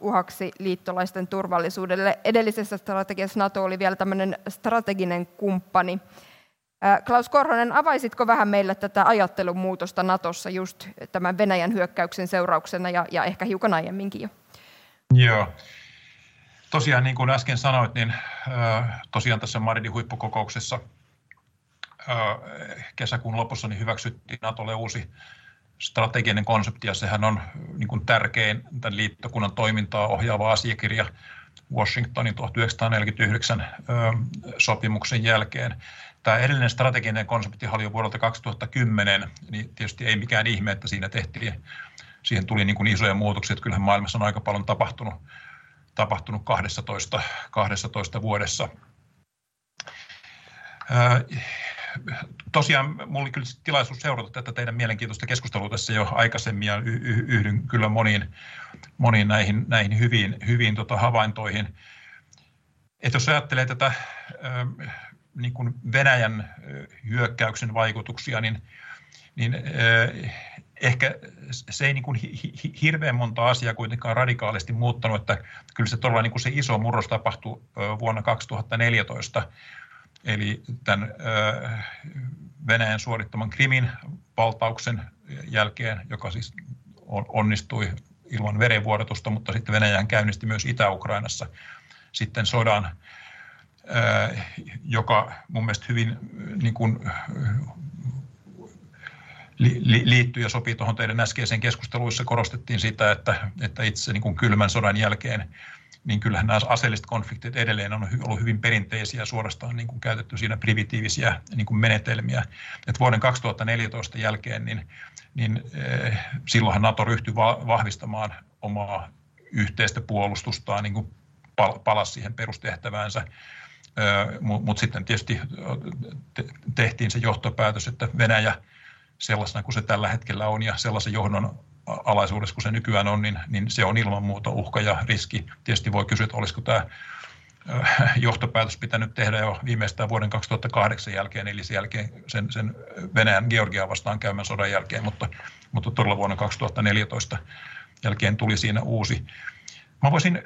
uhaksi liittolaisten turvallisuudelle. Edellisessä strategiassa NATO oli vielä tämmöinen strateginen kumppani. Klaus Korhonen, avaisitko vähän meille tätä ajattelun muutosta Natossa just tämän Venäjän hyökkäyksen seurauksena ja, ja ehkä hiukan aiemminkin jo?
Joo. Tosiaan niin kuin äsken sanoit, niin tosiaan tässä Madridin huippukokouksessa kesäkuun lopussa niin hyväksyttiin Natolle uusi strateginen konsepti ja sehän on niin kuin tärkein tämän liittokunnan toimintaa ohjaava asiakirja Washingtonin 1949 sopimuksen jälkeen. Tämä edellinen strateginen konsepti oli jo vuodelta 2010, niin tietysti ei mikään ihme, että siinä tehtiin, siihen tuli niin kuin isoja muutoksia, että kyllähän maailmassa on aika paljon tapahtunut, tapahtunut 12, 12 vuodessa tosiaan minulla oli kyllä tilaisuus seurata tätä teidän mielenkiintoista keskustelua tässä jo aikaisemmin ja yhdyn kyllä moniin, moniin näihin, näihin hyviin, hyviin tota havaintoihin. Et jos ajattelee tätä niin kuin Venäjän hyökkäyksen vaikutuksia, niin, niin ehkä se ei niin kuin hirveän monta asiaa kuitenkaan radikaalisti muuttanut, että kyllä se todella niin kuin se iso murros tapahtui vuonna 2014, eli tämän Venäjän suorittaman Krimin valtauksen jälkeen, joka siis onnistui ilman verenvuodatusta, mutta sitten Venäjän käynnisti myös Itä-Ukrainassa sitten sodan, joka mun mielestä hyvin niin kuin, liittyy ja sopii tuohon teidän äskeiseen keskusteluissa. Korostettiin sitä, että, että itse niin kuin kylmän sodan jälkeen niin kyllähän nämä aseelliset konfliktit edelleen on ollut hyvin perinteisiä suorastaan niin kuin käytetty siinä primitiivisiä niin kuin menetelmiä. Et vuoden 2014 jälkeen niin, niin eh, silloinhan NATO ryhtyi va- vahvistamaan omaa yhteistä puolustustaan, niin kuin pal- palasi siihen perustehtäväänsä. Eh, Mutta sitten tietysti te- tehtiin se johtopäätös, että Venäjä sellaisena kuin se tällä hetkellä on ja sellaisen johdon alaisuudessa kuin se nykyään on, niin, niin se on ilman muuta uhka ja riski. Tietysti voi kysyä, että olisiko tämä johtopäätös pitänyt tehdä jo viimeistään vuoden 2008 jälkeen, eli sen, jälkeen, sen, sen Venäjän Georgia vastaan käymän sodan jälkeen, mutta, mutta todella vuonna 2014 jälkeen tuli siinä uusi. Mä voisin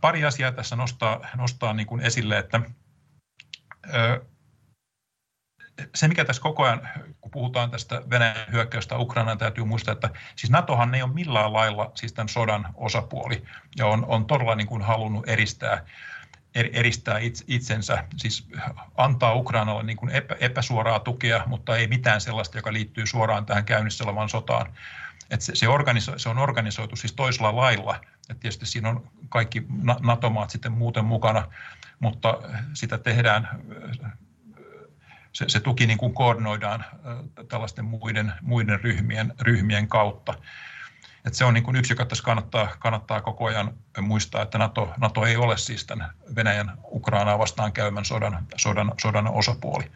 pari asiaa tässä nostaa, nostaa niin kuin esille, että se, mikä tässä koko ajan, kun puhutaan tästä Venäjän hyökkäystä Ukrainaan, täytyy muistaa, että siis NATOhan ei ole millään lailla siis tämän sodan osapuoli ja on, on todella niin kuin halunnut eristää, er, eristää itsensä, siis antaa Ukrainalle niin kuin epä, epäsuoraa tukea, mutta ei mitään sellaista, joka liittyy suoraan tähän käynnissä olevaan sotaan. Et se, se, organiso, se on organisoitu siis toisella lailla, että tietysti siinä on kaikki NATO-maat sitten muuten mukana, mutta sitä tehdään se, se tuki niin kuin koordinoidaan tällaisten muiden, muiden ryhmien, ryhmien kautta. Et se on niin kuin yksi, joka tässä kannattaa, kannattaa koko ajan muistaa, että NATO, NATO ei ole siis tämän Venäjän Ukrainaa vastaan käymän sodan, sodan, sodan osapuoli.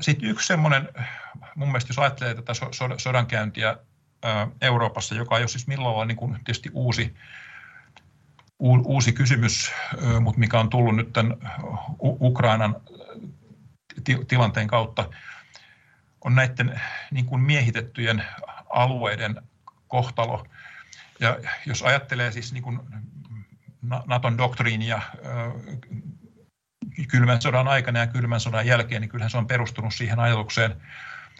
Sitten yksi semmoinen, mun mielestä jos ajattelee tätä sodankäyntiä Euroopassa, joka ei ole siis millään lailla niin kuin tietysti uusi, uusi kysymys, mutta mikä on tullut nyt tämän Ukrainan tilanteen kautta, on näiden niin kuin miehitettyjen alueiden kohtalo. Ja jos ajattelee siis niin kuin Naton doktriinia kylmän sodan aikana ja kylmän sodan jälkeen, niin kyllähän se on perustunut siihen ajatukseen,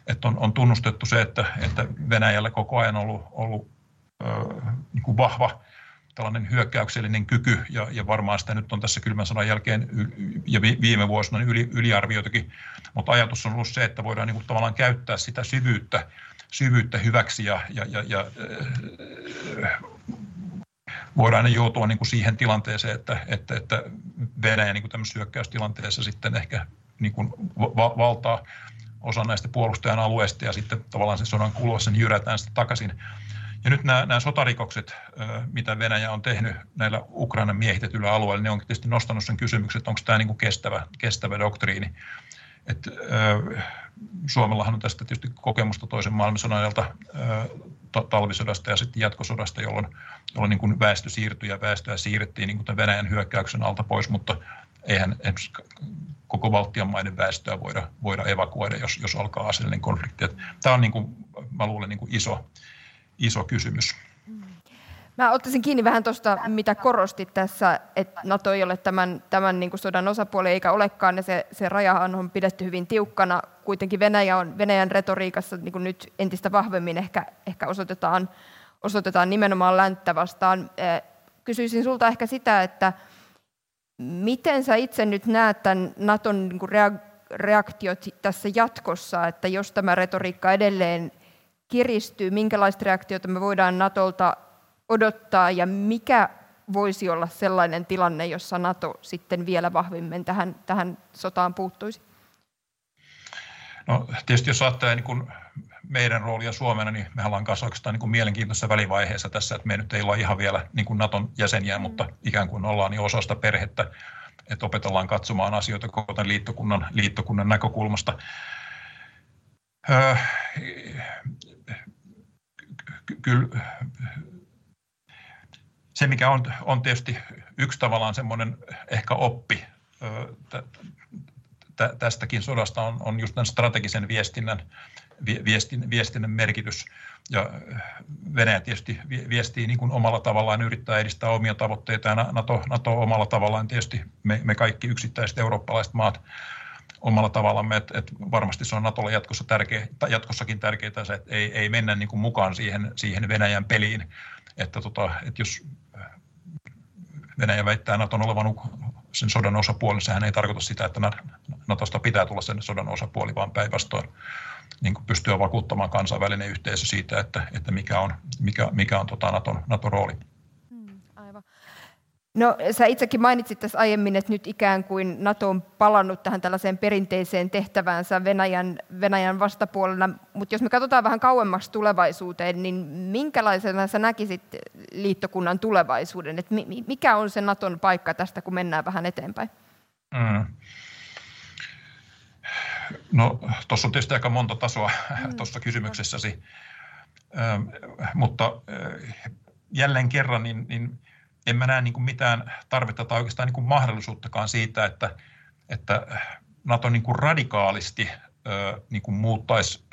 että on, on tunnustettu se, että, että Venäjällä koko ajan on ollut, ollut niin kuin vahva tällainen hyökkäyksellinen kyky, ja, ja varmaan sitä nyt on tässä kylmän sodan jälkeen ja viime vuosina yli, yliarvioitakin, mutta ajatus on ollut se, että voidaan niin kuin tavallaan käyttää sitä syvyyttä, syvyyttä hyväksi ja, ja, ja, ja voidaan aina joutua niin kuin siihen tilanteeseen, että, että, että Venäjä niin kuin tämmöisessä hyökkäystilanteessa sitten ehkä niin kuin va- valtaa osa näistä puolustajan alueista ja sitten tavallaan sen sodan kuluessa niin jyrätään sitten takaisin. Ja nyt nämä, nämä sotarikokset, mitä Venäjä on tehnyt näillä Ukrainan miehitetyillä alueilla, ne on tietysti nostanut sen kysymyksen, että onko tämä niin kuin kestävä, kestävä doktriini. Et, äh, Suomellahan on tästä tietysti kokemusta toisen maailmansodan ajalta äh, talvisodasta ja sitten jatkosodasta, jolloin, jolloin niin kuin väestö siirtyi ja väestöä siirrettiin niin kuin Venäjän hyökkäyksen alta pois, mutta eihän koko Baltian maiden väestöä voida, voida evakuoida, jos, jos alkaa aseellinen konflikti. Että tämä on, niin kuin, mä luulen, niin kuin iso, iso kysymys.
Mä ottaisin kiinni vähän tuosta, mitä korostit tässä, että NATO ei ole tämän, tämän niin kuin sodan osapuoli eikä olekaan, ja se, se rajahan on pidetty hyvin tiukkana. Kuitenkin Venäjä on, Venäjän retoriikassa niin kuin nyt entistä vahvemmin ehkä, ehkä osoitetaan, osoitetaan nimenomaan länttä vastaan. Kysyisin sulta ehkä sitä, että miten sä itse nyt näet tämän Naton niin kuin reaktiot tässä jatkossa, että jos tämä retoriikka edelleen kiristyy, minkälaista reaktiota me voidaan Natolta odottaa ja mikä voisi olla sellainen tilanne, jossa NATO sitten vielä vahvimmin tähän, tähän sotaan puuttuisi?
No, tietysti jos ajattelee niin meidän roolia Suomena, niin me ollaan kanssa oikeastaan niin mielenkiintoisessa välivaiheessa tässä, että me nyt ei olla ihan vielä niin kuin Naton jäseniä, mm. mutta ikään kuin ollaan niin osa sitä perhettä, että opetellaan katsomaan asioita koko tämän liittokunnan, liittokunnan näkökulmasta. Öö, kyllä se, mikä on, on tietysti yksi tavallaan semmoinen ehkä oppi tästäkin sodasta on, on just tämän strategisen viestinnän, viestin, viestinnän merkitys. Ja Venäjä tietysti viestii niin kuin omalla tavallaan, yrittää edistää omia tavoitteita ja NATO, NATO omalla tavallaan tietysti me, me kaikki yksittäiset eurooppalaiset maat omalla tavallamme, että, että varmasti se on Natolle jatkossa tärkeä, jatkossakin tärkeää se, että ei, ei mennä niin kuin mukaan siihen, siihen Venäjän peliin, että, tota, että jos Venäjä väittää Naton olevan sen sodan osapuoli, sehän ei tarkoita sitä, että Natosta pitää tulla sen sodan osapuoli, vaan päinvastoin niin pystyä vakuuttamaan kansainvälinen yhteisö siitä, että, että mikä on, mikä, mikä on tota Naton, Naton rooli.
No, sä itsekin mainitsit tässä aiemmin, että nyt ikään kuin NATO on palannut tähän tällaiseen perinteiseen tehtäväänsä Venäjän, Venäjän vastapuolella, mutta jos me katsotaan vähän kauemmaksi tulevaisuuteen, niin minkälaisena sä näkisit liittokunnan tulevaisuuden? Et mikä on se Naton paikka tästä, kun mennään vähän eteenpäin? Mm.
No, tuossa on tietysti aika monta tasoa mm. tuossa kysymyksessäsi, ähm, mutta jälleen kerran, niin, niin en mä näe niin kuin mitään tarvetta tai oikeastaan niin kuin mahdollisuuttakaan siitä, että, että NATO niin kuin radikaalisti niin kuin muuttaisi,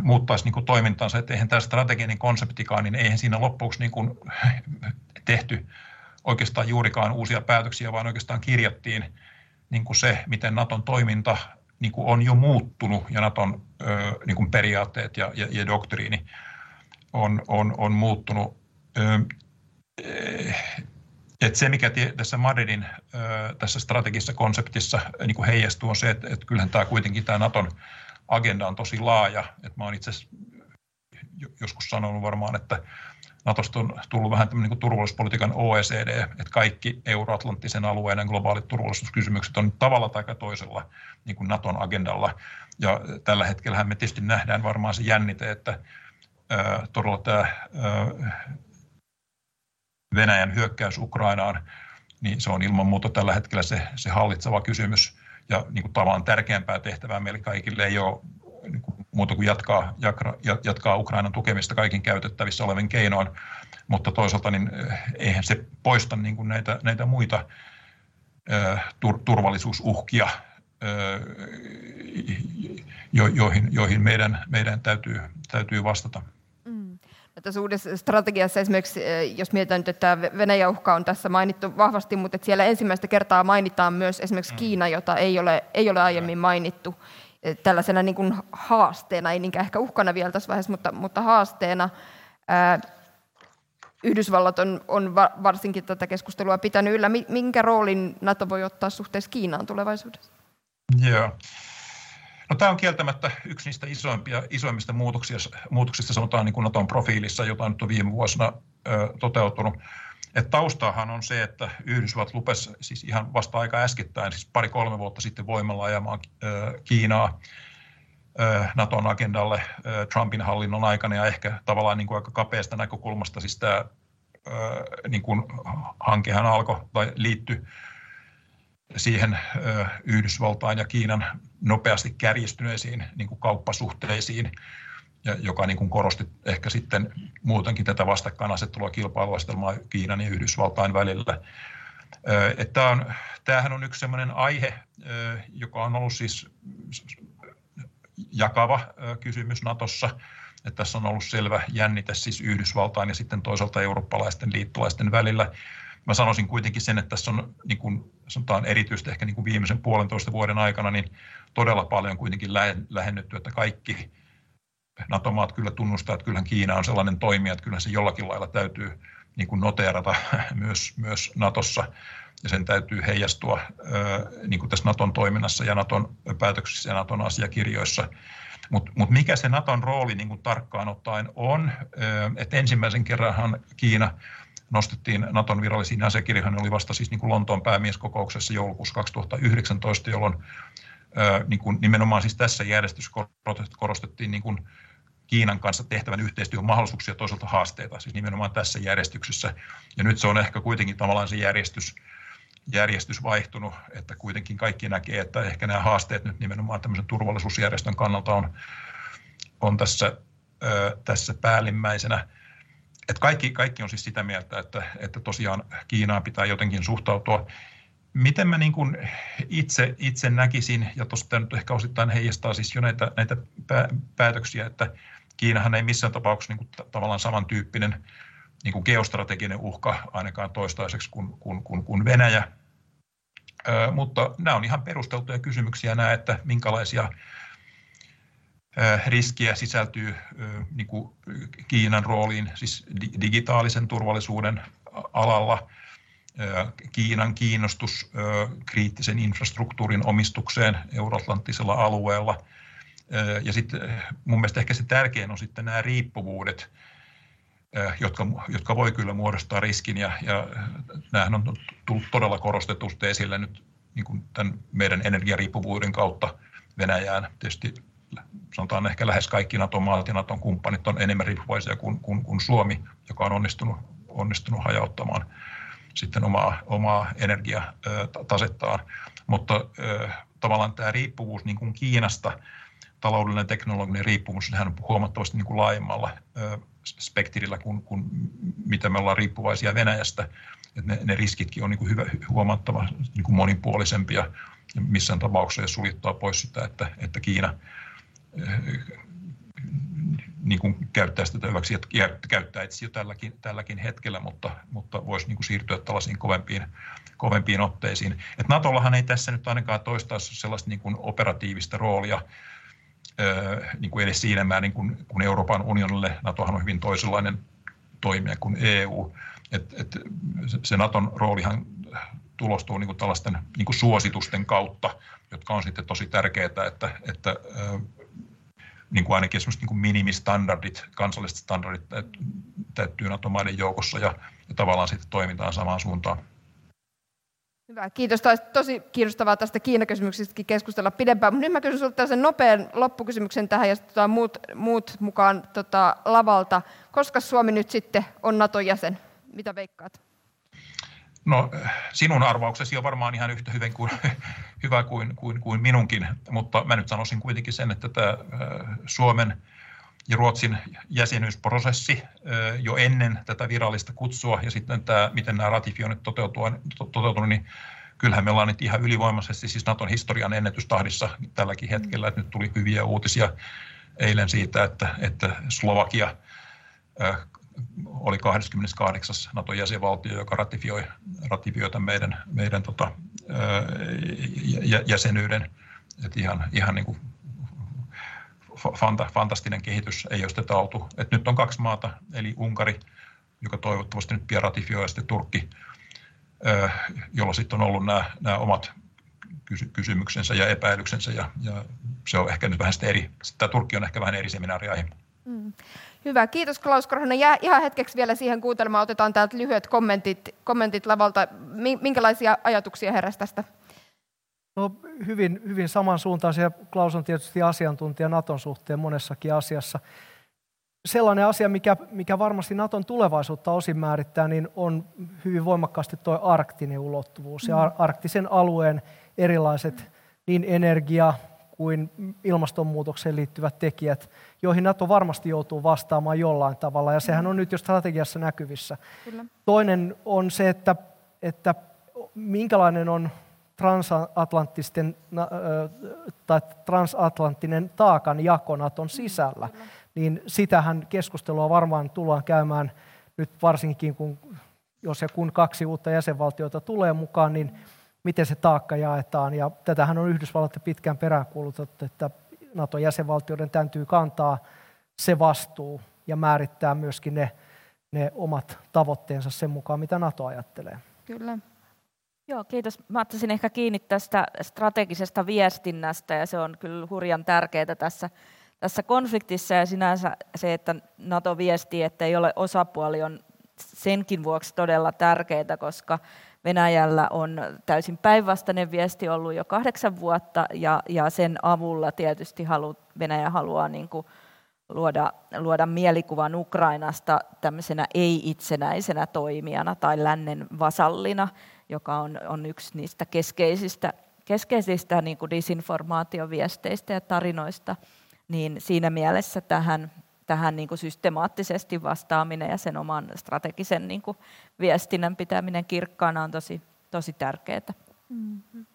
muuttaisi niin kuin toimintansa. Että eihän tämä strateginen konseptikaan, niin eihän siinä loppuksi niin kuin tehty oikeastaan juurikaan uusia päätöksiä, vaan oikeastaan kirjattiin niin kuin se, miten Naton toiminta niin kuin on jo muuttunut ja Naton niin kuin periaatteet ja, ja, ja doktriini on, on, on muuttunut että se, mikä tässä Madridin tässä strategisessa konseptissa niin kuin heijastuu, on se, että, että kyllähän tämä kuitenkin tämä Naton agenda on tosi laaja. Että mä olen itse joskus sanonut varmaan, että Natosta on tullut vähän tämmöinen niin turvallisuuspolitiikan OECD, että kaikki euroatlanttisen alueen globaalit turvallisuuskysymykset on tavalla tai toisella niin kuin Naton agendalla. Ja tällä hetkellä me tietysti nähdään varmaan se jännite, että ää, todella tämä ää, Venäjän hyökkäys Ukrainaan, niin se on ilman muuta tällä hetkellä se, se hallitseva kysymys. ja niin kuin tavallaan tärkeämpää tehtävää meille kaikille ei ole niin kuin muuta kuin jatkaa, jatkaa Ukrainan tukemista kaikin käytettävissä olevin keinoin, mutta toisaalta niin eh, eihän se poista niin kuin näitä, näitä muita eh, turvallisuusuhkia, eh, joihin, joihin meidän, meidän täytyy, täytyy vastata.
Tässä uudessa strategiassa esimerkiksi, jos mietitään nyt, että Venäjän uhka on tässä mainittu vahvasti, mutta siellä ensimmäistä kertaa mainitaan myös esimerkiksi mm. Kiina, jota ei ole, ei ole aiemmin mainittu tällaisena niin kuin haasteena, ei niinkään ehkä uhkana vielä tässä vaiheessa, mutta, mutta haasteena. Ää, Yhdysvallat on, on varsinkin tätä keskustelua pitänyt yllä. Minkä roolin NATO voi ottaa suhteessa Kiinaan tulevaisuudessa?
Joo. No, tämä on kieltämättä yksi niistä isoimpia, isoimmista muutoksista, muutoksista sanotaan niin kuin Naton profiilissa, jota nyt on viime vuosina ö, toteutunut. Et taustahan on se, että Yhdysvallat lupesi siis ihan vasta aika äskettäin, siis pari-kolme vuotta sitten voimalla ajamaan Kiinaa Naton agendalle Trumpin hallinnon aikana ja ehkä tavallaan niin kuin aika kapeasta näkökulmasta siis tämä niin kuin hankehan alkoi tai liittyi siihen Yhdysvaltain ja Kiinan nopeasti kärjistyneisiin niin kuin kauppasuhteisiin joka niin kuin korosti ehkä sitten muutenkin tätä vastakkainasettelua kilpailuastelmaa Kiinan ja Yhdysvaltain välillä. Että on, tämähän on yksi sellainen aihe, joka on ollut siis jakava kysymys Natossa, että tässä on ollut selvä jännite siis Yhdysvaltain ja sitten toisaalta eurooppalaisten liittolaisten välillä. Mä sanoisin kuitenkin sen, että tässä on niin kuin, sanotaan erityisesti ehkä niin kuin viimeisen puolentoista vuoden aikana niin todella paljon kuitenkin lähennetty, että kaikki NATO-maat kyllä tunnustaa, että kyllähän Kiina on sellainen toimija, että kyllä se jollakin lailla täytyy niin kuin noteerata myös, myös Natossa ja sen täytyy heijastua niin kuin tässä Naton toiminnassa ja Naton päätöksissä ja Naton asiakirjoissa. Mutta mut mikä se Naton rooli niin kuin tarkkaan ottaen on, että ensimmäisen kerranhan Kiina nostettiin Naton virallisiin asiakirjoihin, oli vasta siis niin kuin Lontoon päämieskokouksessa joulukuussa 2019, jolloin niin kuin nimenomaan siis tässä järjestyksessä korostettiin niin kuin Kiinan kanssa tehtävän yhteistyön mahdollisuuksia ja toisaalta haasteita, siis nimenomaan tässä järjestyksessä. Ja nyt se on ehkä kuitenkin tavallaan se järjestys, järjestys vaihtunut, että kuitenkin kaikki näkee, että ehkä nämä haasteet nyt nimenomaan tämmöisen turvallisuusjärjestön kannalta on, on tässä, ö, tässä päällimmäisenä. Että kaikki, kaikki on siis sitä mieltä, että, että tosiaan Kiinaan pitää jotenkin suhtautua miten mä niin kuin itse, itse näkisin, ja tuosta nyt ehkä osittain heijastaa siis jo näitä, näitä päätöksiä, että Kiinahan ei missään tapauksessa niin kuin tavallaan samantyyppinen niin kuin geostrateginen uhka ainakaan toistaiseksi kuin, kuin, kuin, kuin Venäjä. Ö, mutta nämä on ihan perusteltuja kysymyksiä nämä, että minkälaisia riskiä sisältyy niin kuin Kiinan rooliin siis digitaalisen turvallisuuden alalla – Kiinan kiinnostus kriittisen infrastruktuurin omistukseen euroatlanttisella alueella. Ja sitten mun mielestä ehkä se tärkein on sitten nämä riippuvuudet, jotka, jotka voi kyllä muodostaa riskin ja, ja nämähän on tullut todella korostetusti esille nyt niin kuin tämän meidän energiariippuvuuden kautta Venäjään. Tietysti sanotaan ehkä lähes kaikki NATO-maat ja NATOn kumppanit on enemmän riippuvaisia kuin, kuin, kuin Suomi, joka on onnistunut, onnistunut hajauttamaan sitten omaa, omaa energiatasettaan. Mutta tavallaan tämä riippuvuus niin kuin Kiinasta, taloudellinen teknologinen riippuvuus, sehän on huomattavasti niin kuin laajemmalla spektrillä kuin, kuin mitä me ollaan riippuvaisia Venäjästä. Ne, ne riskitkin on niin kuin hyvä, huomattava niin kuin monipuolisempia ja missään tapauksessa ei suljettaa pois sitä, että, että Kiina niin kuin käyttää sitä hyväksi ja käyttää itse jo tälläkin, tälläkin hetkellä, mutta, mutta voisi niin kuin siirtyä tällaisiin kovempiin, kovempiin otteisiin. Et Natollahan ei tässä nyt ainakaan toistaa sellaista niin kuin operatiivista roolia, niin kuin edes siinä määrin kuin, kuin Euroopan unionille. NATOhan on hyvin toisenlainen toimija kuin EU. Et, et se Naton roolihan tulostuu niin kuin tällaisten niin kuin suositusten kautta, jotka on sitten tosi tärkeää, että, että niin kuin ainakin esimerkiksi niin kuin minimistandardit, kansalliset standardit täyttyy NATO-maiden joukossa ja, ja tavallaan sitten toimitaan samaan suuntaan.
Hyvä, kiitos. Tämä tosi kiinnostavaa tästä Kiina-kysymyksestäkin keskustella pidempään. Mutta nyt mä kysyn sinulta sen nopean loppukysymyksen tähän ja sitten muut, muut mukaan tota, lavalta. Koska Suomi nyt sitten on NATO-jäsen? Mitä veikkaat?
No sinun arvauksesi on varmaan ihan yhtä hyvin kuin, hyvä kuin, kuin, kuin minunkin, mutta mä nyt sanoisin kuitenkin sen, että tämä Suomen ja Ruotsin jäsenyysprosessi jo ennen tätä virallista kutsua ja sitten tämä, miten nämä ratifioinnit toteutuvat, niin kyllähän me ollaan nyt ihan ylivoimaisesti siis Naton historian ennätystahdissa tälläkin hetkellä, että nyt tuli hyviä uutisia eilen siitä, että, että Slovakia oli 28. Naton jäsenvaltio, joka ratifioi, ratifioi tämän meidän, meidän tota, jäsenyyden. Et ihan, ihan niin kuin fanta, fantastinen kehitys ei ole sitä tautu. Et nyt on kaksi maata, eli Unkari, joka toivottavasti nyt pian ratifioi, ja sitten Turkki, jolla sitten on ollut nämä, nämä omat kysymyksensä ja epäilyksensä, ja, ja se on ehkä nyt vähän sitten eri, tämä Turkki on ehkä vähän eri seminaariaihe. Mm.
Hyvä, kiitos Klaus Korhonen. Jää ihan hetkeksi vielä siihen kuuntelemaan. Otetaan täältä lyhyet kommentit, kommentit lavalta. Minkälaisia ajatuksia heräsi tästä?
No, hyvin, hyvin samansuuntaisia. Klaus on tietysti asiantuntija Naton suhteen monessakin asiassa. Sellainen asia, mikä, mikä varmasti Naton tulevaisuutta osin määrittää, niin on hyvin voimakkaasti tuo arktinen ulottuvuus ja mm. arktisen alueen erilaiset niin energia kuin ilmastonmuutokseen liittyvät tekijät, joihin NATO varmasti joutuu vastaamaan jollain tavalla, ja sehän on nyt jo strategiassa näkyvissä. Kyllä. Toinen on se, että, että minkälainen on transatlanttisten, tai transatlanttinen taakan jako Naton sisällä, Kyllä. niin sitähän keskustelua varmaan tullaan käymään nyt varsinkin, kun, jos ja kun kaksi uutta jäsenvaltiota tulee mukaan, niin miten se taakka jaetaan. Ja tätähän on Yhdysvallat pitkään peräänkuulutettu, että NATO-jäsenvaltioiden täytyy kantaa se vastuu ja määrittää myöskin ne, ne omat tavoitteensa sen mukaan, mitä NATO ajattelee.
Kyllä.
Joo, kiitos. Mä ottaisin ehkä kiinni tästä strategisesta viestinnästä ja se on kyllä hurjan tärkeää tässä, tässä konfliktissa ja sinänsä se, että NATO viestii, että ei ole osapuoli, on senkin vuoksi todella tärkeää, koska Venäjällä on täysin päinvastainen viesti ollut jo kahdeksan vuotta ja, ja sen avulla tietysti halu, Venäjä haluaa niin kuin luoda, luoda mielikuvan Ukrainasta tämmöisenä ei-itsenäisenä toimijana tai lännen vasallina, joka on, on yksi niistä keskeisistä, keskeisistä niin kuin disinformaatioviesteistä ja tarinoista, niin siinä mielessä tähän tähän niin kuin systemaattisesti vastaaminen ja sen oman strategisen niin kuin viestinnän pitäminen kirkkaana on tosi, tosi tärkeää. Mm-hmm.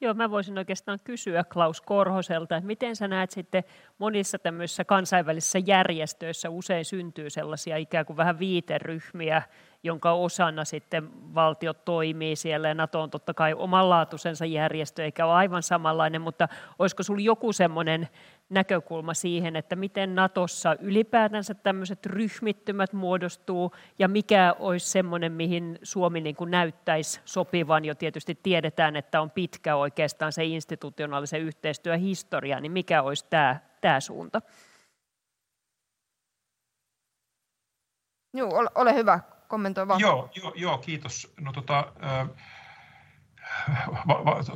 Joo, mä voisin oikeastaan kysyä Klaus Korhoselta, että miten sä näet sitten monissa tämmöisissä kansainvälisissä järjestöissä usein syntyy sellaisia ikään kuin vähän viiteryhmiä, jonka osana sitten valtiot toimii siellä. Ja NATO on totta kai omanlaatuisensa järjestö eikä ole aivan samanlainen, mutta olisiko sinulla joku semmoinen näkökulma siihen, että miten Natossa ylipäätänsä tämmöiset ryhmittymät muodostuu ja mikä olisi semmoinen, mihin Suomi niin kuin näyttäisi sopivan, jo tietysti tiedetään, että on pitkä oikeastaan se institutionaalisen yhteistyöhistoria, niin mikä olisi tämä, tämä suunta?
Joo, ole hyvä, kommentoi vaan.
Joo, joo, joo kiitos. No, tota, äh,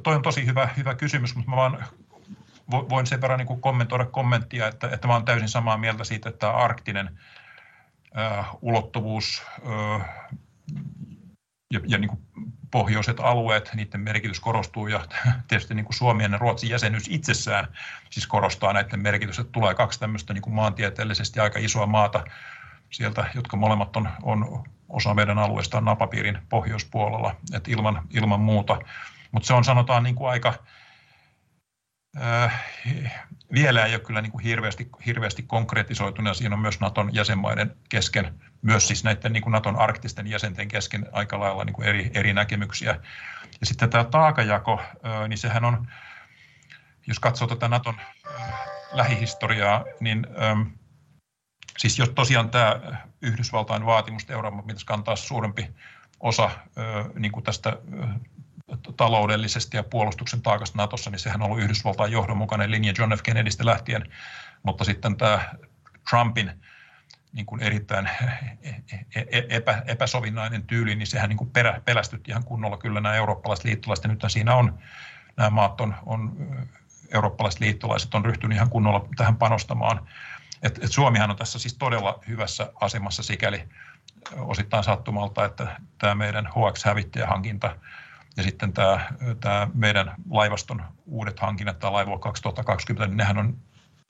toi on tosi hyvä, hyvä kysymys, mutta mä vaan voin sen verran niin kommentoida kommenttia, että, että mä olen täysin samaa mieltä siitä, että tämä arktinen äh, ulottuvuus äh, ja, ja niin kuin pohjoiset alueet, niiden merkitys korostuu ja tietysti niin kuin Suomen ja Ruotsin jäsenyys itsessään siis korostaa näiden merkitys, että tulee kaksi tämmöistä niin kuin maantieteellisesti aika isoa maata sieltä, jotka molemmat on, on osa meidän alueesta napapiirin pohjoispuolella, että ilman, ilman muuta. Mutta se on sanotaan niin kuin aika, Äh, vielä ei ole kyllä niin kuin hirveästi, hirveästi konkretisoitunut ja siinä on myös Naton jäsenmaiden kesken, myös siis näiden niin kuin Naton arktisten jäsenten kesken aika lailla niin kuin eri, eri näkemyksiä. Ja sitten tämä taakajako, äh, niin sehän on, jos katsoo tätä Naton äh, lähihistoriaa, niin ähm, siis jos tosiaan tämä Yhdysvaltain vaatimus, että Euroopan pitäisi kantaa suurempi osa niin kuin tästä taloudellisesti ja puolustuksen taakasta Natossa, niin sehän on ollut Yhdysvaltain johdonmukainen linja John F. Kennedystä lähtien, mutta sitten tämä Trumpin niin kuin erittäin epä, epäsovinnainen tyyli, niin sehän niin kuin perä, pelästytti ihan kunnolla kyllä nämä eurooppalaiset liittolaiset, ja nyt siinä on, nämä maat on, on eurooppalaiset liittolaiset on ryhtynyt ihan kunnolla tähän panostamaan. Et, et Suomihan on tässä siis todella hyvässä asemassa sikäli, osittain sattumalta, että tämä meidän HX-hävittäjähankinta ja sitten tämä, tämä meidän laivaston uudet hankinnat, tämä Laivue 2020, niin nehän on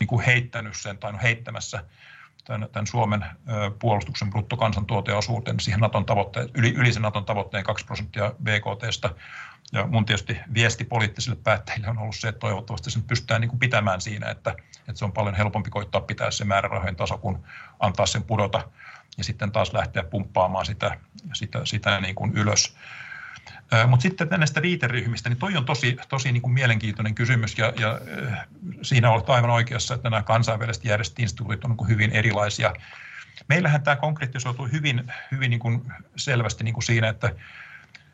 niin kuin heittänyt sen tai on heittämässä tämän, tämän Suomen puolustuksen bruttokansantuoteosuuteen siihen Naton tavoitteen, yli, yli sen Naton tavoitteen 2 prosenttia BKTstä. Ja mun tietysti viesti poliittisille päättäjille on ollut se, että toivottavasti sen pystytään niin kuin pitämään siinä, että, että se on paljon helpompi koittaa pitää se määrärahojen taso, kuin antaa sen pudota ja sitten taas lähteä pumppaamaan sitä, sitä, sitä niin kuin ylös. Mutta sitten näistä riiteryhmistä, niin toi on tosi, tosi niin kuin mielenkiintoinen kysymys ja, ja siinä olet aivan oikeassa, että nämä kansainväliset järjestöinstituutit on niin hyvin erilaisia. Meillähän tämä konkretisoituu hyvin, hyvin niin kuin selvästi niin kuin siinä, että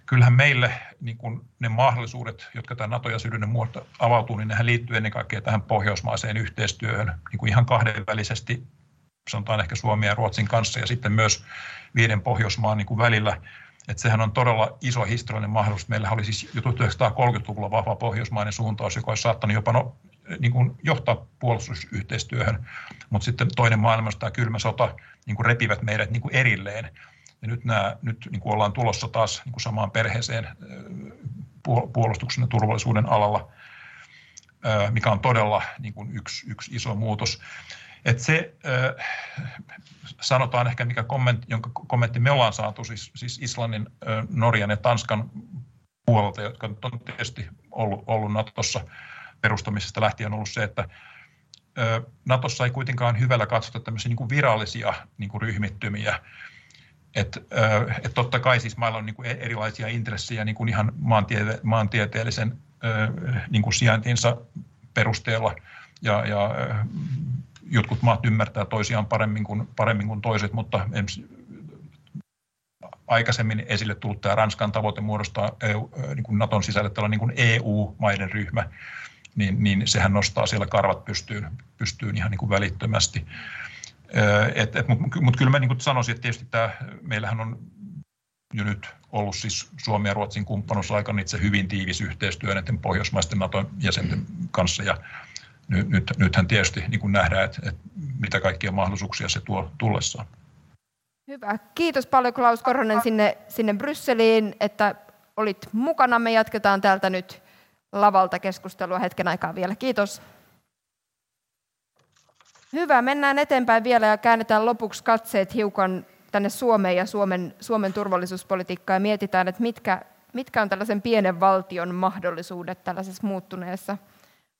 kyllähän meille niin kuin ne mahdollisuudet, jotka tämä NATO-jäsenyyden muoto avautuu, niin nehän liittyy ennen kaikkea tähän pohjoismaiseen yhteistyöhön niin kuin ihan kahdenvälisesti, sanotaan ehkä Suomen ja Ruotsin kanssa ja sitten myös viiden Pohjoismaan niin kuin välillä – että sehän on todella iso historiallinen mahdollisuus. Meillä oli siis jo 1930-luvulla vahva pohjoismainen suuntaus, joka olisi saattanut jopa no, niin kuin johtaa puolustusyhteistyöhön, mutta sitten toinen maailmasta tämä kylmä sota niin kuin repivät meidät niin kuin erilleen. Ja nyt, nämä, nyt niin kuin ollaan tulossa taas niin kuin samaan perheeseen puolustuksen ja turvallisuuden alalla, mikä on todella niin kuin yksi, yksi iso muutos. Et se sanotaan ehkä, mikä kommentti, jonka kommentti me ollaan saatu, siis, siis Islannin, Norjan ja Tanskan puolelta, jotka on tietysti ollut, ollut Natossa perustamisesta lähtien ollut se, että Natossa ei kuitenkaan hyvällä katsota tämmöisiä niin kuin virallisia niin kuin ryhmittymiä, että et totta kai siis mailla on niin kuin erilaisia intressejä niin kuin ihan maantiete- maantieteellisen niin kuin sijaintinsa perusteella ja, ja jotkut maat ymmärtää toisiaan paremmin kuin, paremmin kuin toiset, mutta aikaisemmin esille tullut tämä Ranskan tavoite muodostaa EU, niin kuin Naton sisällä tällainen niin EU-maiden ryhmä, niin, niin sehän nostaa siellä karvat pystyyn, pystyyn ihan niin kuin välittömästi. Mutta mut kyllä mä niin sanoisin, että tietysti tämä, meillähän on jo nyt ollut siis Suomen ja Ruotsin kumppanuusaikana itse hyvin tiivis yhteistyö näiden pohjoismaisten Naton jäsenten kanssa ja nyt, nyt, nythän tietysti niin kuin nähdään, että, että mitä kaikkia mahdollisuuksia se tuo tullessaan.
Hyvä. Kiitos paljon Klaus Korhonen sinne, sinne Brysseliin, että olit mukana. Me jatketaan täältä nyt lavalta keskustelua hetken aikaa vielä. Kiitos. Hyvä, mennään eteenpäin vielä ja käännetään lopuksi katseet hiukan tänne Suomeen ja Suomen, Suomen turvallisuuspolitiikkaan ja mietitään, että mitkä, mitkä on tällaisen pienen valtion mahdollisuudet tällaisessa muuttuneessa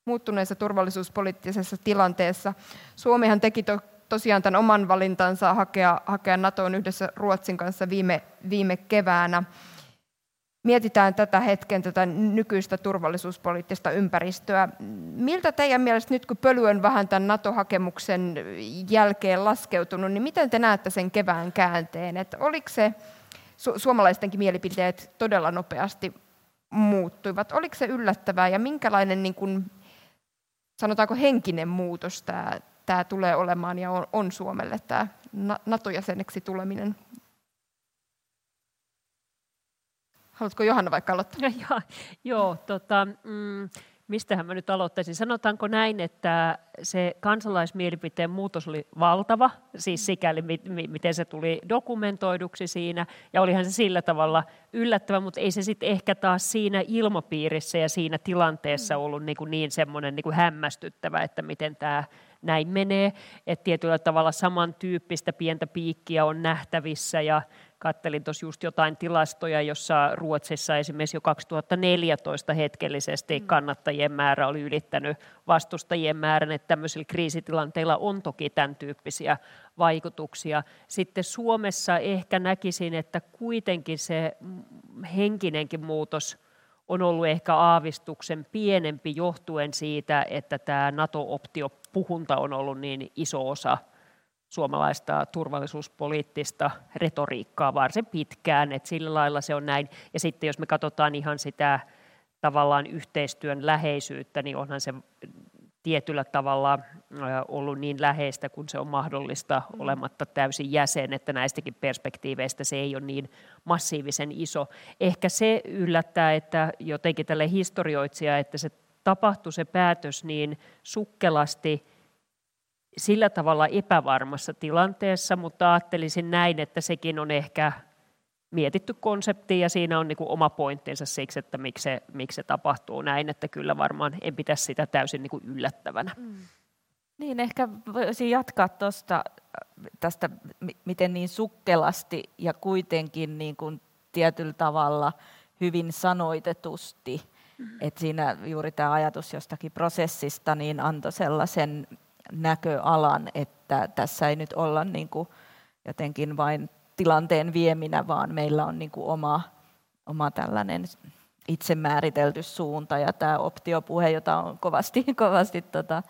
muuttuneessa turvallisuuspoliittisessa tilanteessa. Suomihan teki to, tosiaan tämän oman valintansa hakea, hakea NATOon yhdessä Ruotsin kanssa viime, viime keväänä. Mietitään tätä hetken, tätä nykyistä turvallisuuspoliittista ympäristöä. Miltä teidän mielestä nyt, kun pöly on vähän tämän NATO-hakemuksen jälkeen laskeutunut, niin miten te näette sen kevään käänteen? Että oliko se, su- suomalaistenkin mielipiteet todella nopeasti muuttuivat? Oliko se yllättävää ja minkälainen niin kuin, sanotaanko henkinen muutos tämä, tämä tulee olemaan ja on, on Suomelle tämä NATO-jäseneksi tuleminen? Haluatko Johanna vaikka aloittaa?
Joo, joo tota, mm, mistähän mä nyt aloittaisin? Sanotaanko näin, että se kansalaismielipiteen muutos oli valtava, siis sikäli miten se tuli dokumentoiduksi siinä, ja olihan se sillä tavalla yllättävä, mutta ei se sitten ehkä taas siinä ilmapiirissä ja siinä tilanteessa ollut niin, kuin niin semmoinen niin kuin hämmästyttävä, että miten tämä näin menee, että tietyllä tavalla samantyyppistä pientä piikkiä on nähtävissä, ja Kattelin tuossa just jotain tilastoja, jossa Ruotsissa esimerkiksi jo 2014 hetkellisesti mm. kannattajien määrä oli ylittänyt vastustajien määrän, että tämmöisillä kriisitilanteilla on toki tämän tyyppisiä vaikutuksia. Sitten Suomessa ehkä näkisin, että kuitenkin se henkinenkin muutos on ollut ehkä aavistuksen pienempi johtuen siitä, että tämä NATO-optiopuhunta on ollut niin iso osa suomalaista turvallisuuspoliittista retoriikkaa varsin pitkään, että sillä lailla se on näin. Ja sitten jos me katsotaan ihan sitä tavallaan yhteistyön läheisyyttä, niin onhan se tietyllä tavalla ollut niin läheistä kuin se on mahdollista mm. olematta täysin jäsen, että näistäkin perspektiiveistä se ei ole niin massiivisen iso. Ehkä se yllättää, että jotenkin tälle historioitsija, että se tapahtui se päätös niin sukkelasti – sillä tavalla epävarmassa tilanteessa, mutta ajattelisin näin, että sekin on ehkä mietitty konsepti ja siinä on niin kuin oma pointtinsa siksi, että miksi se, miksi se tapahtuu näin, että kyllä varmaan en pitäisi sitä täysin niin kuin yllättävänä. Mm.
Niin, ehkä voisin jatkaa tuosta tästä, miten niin sukkelasti ja kuitenkin niin kuin tietyllä tavalla hyvin sanoitetusti, mm-hmm. että siinä juuri tämä ajatus jostakin prosessista niin antoi sellaisen näköalan, että tässä ei nyt olla niin kuin jotenkin vain tilanteen vieminä, vaan meillä on niin kuin oma, oma tällainen itse määritelty suunta. Ja tämä optiopuhe, jota on kovasti, kovasti tota,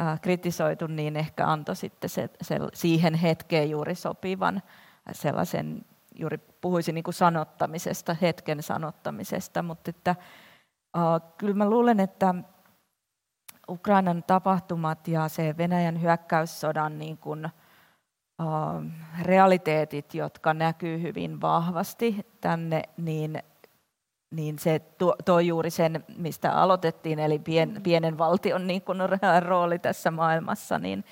äh, kritisoitu, niin ehkä antoi sitten se, se, siihen hetkeen juuri sopivan sellaisen, juuri puhuisin niin kuin sanottamisesta, hetken sanottamisesta, mutta että, äh, kyllä mä luulen, että Ukrainan tapahtumat ja se Venäjän hyökkäyssodan niin kuin, uh, realiteetit, jotka näkyy hyvin vahvasti tänne, niin, niin se tuo, tuo juuri sen, mistä aloitettiin, eli pien, pienen valtion niin kuin rooli tässä maailmassa, niin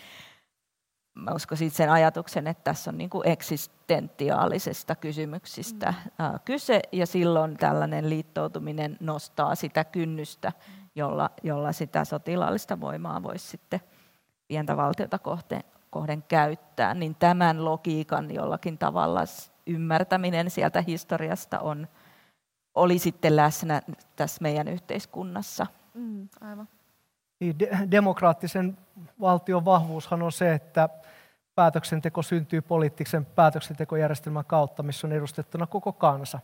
mä uskoisin sen ajatuksen, että tässä on niin kuin eksistentiaalisesta kysymyksistä mm. kyse, ja silloin tällainen liittoutuminen nostaa sitä kynnystä jolla, jolla sitä sotilaallista voimaa voisi sitten pientä valtiota kohteen, kohden käyttää, niin tämän logiikan jollakin tavalla ymmärtäminen sieltä historiasta on, oli sitten läsnä tässä meidän yhteiskunnassa. Mm,
aivan. Niin, de- demokraattisen valtion vahvuushan on se, että päätöksenteko syntyy poliittisen päätöksentekojärjestelmän kautta, missä on edustettuna koko kansa.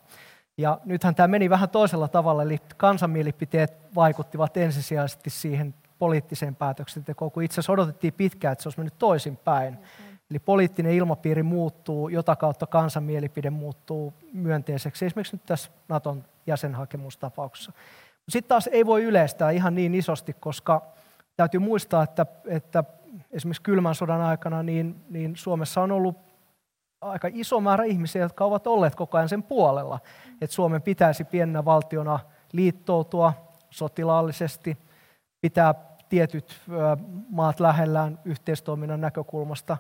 Ja nythän tämä meni vähän toisella tavalla, eli kansanmielipiteet vaikuttivat ensisijaisesti siihen poliittiseen päätöksentekoon, kun itse asiassa odotettiin pitkään, että se olisi mennyt toisinpäin. Mm-hmm. Eli poliittinen ilmapiiri muuttuu, jota kautta kansanmielipide muuttuu myönteiseksi, esimerkiksi nyt tässä Naton jäsenhakemustapauksessa. Sitten taas ei voi yleistää ihan niin isosti, koska täytyy muistaa, että, että esimerkiksi kylmän sodan aikana niin, niin Suomessa on ollut aika iso määrä ihmisiä, jotka ovat olleet koko ajan sen puolella, että Suomen pitäisi pienenä valtiona liittoutua sotilaallisesti, pitää tietyt maat lähellään yhteistoiminnan näkökulmasta,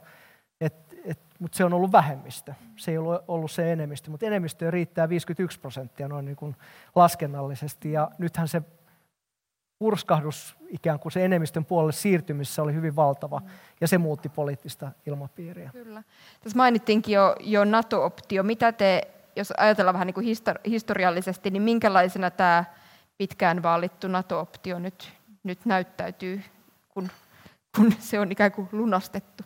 et, et, mutta se on ollut vähemmistö. Se ei ollut, ollut se enemmistö, mutta enemmistö riittää 51 prosenttia noin niin kuin laskennallisesti. Ja nythän se purskahdus ikään kuin se enemmistön puolelle siirtymissä oli hyvin valtava, mm. ja se muutti poliittista ilmapiiriä.
Kyllä. Tässä mainittiinkin jo, jo NATO-optio. Mitä te, jos ajatellaan vähän niin kuin historiallisesti, niin minkälaisena tämä pitkään vaalittu NATO-optio nyt, nyt näyttäytyy, kun, kun se on ikään kuin lunastettu?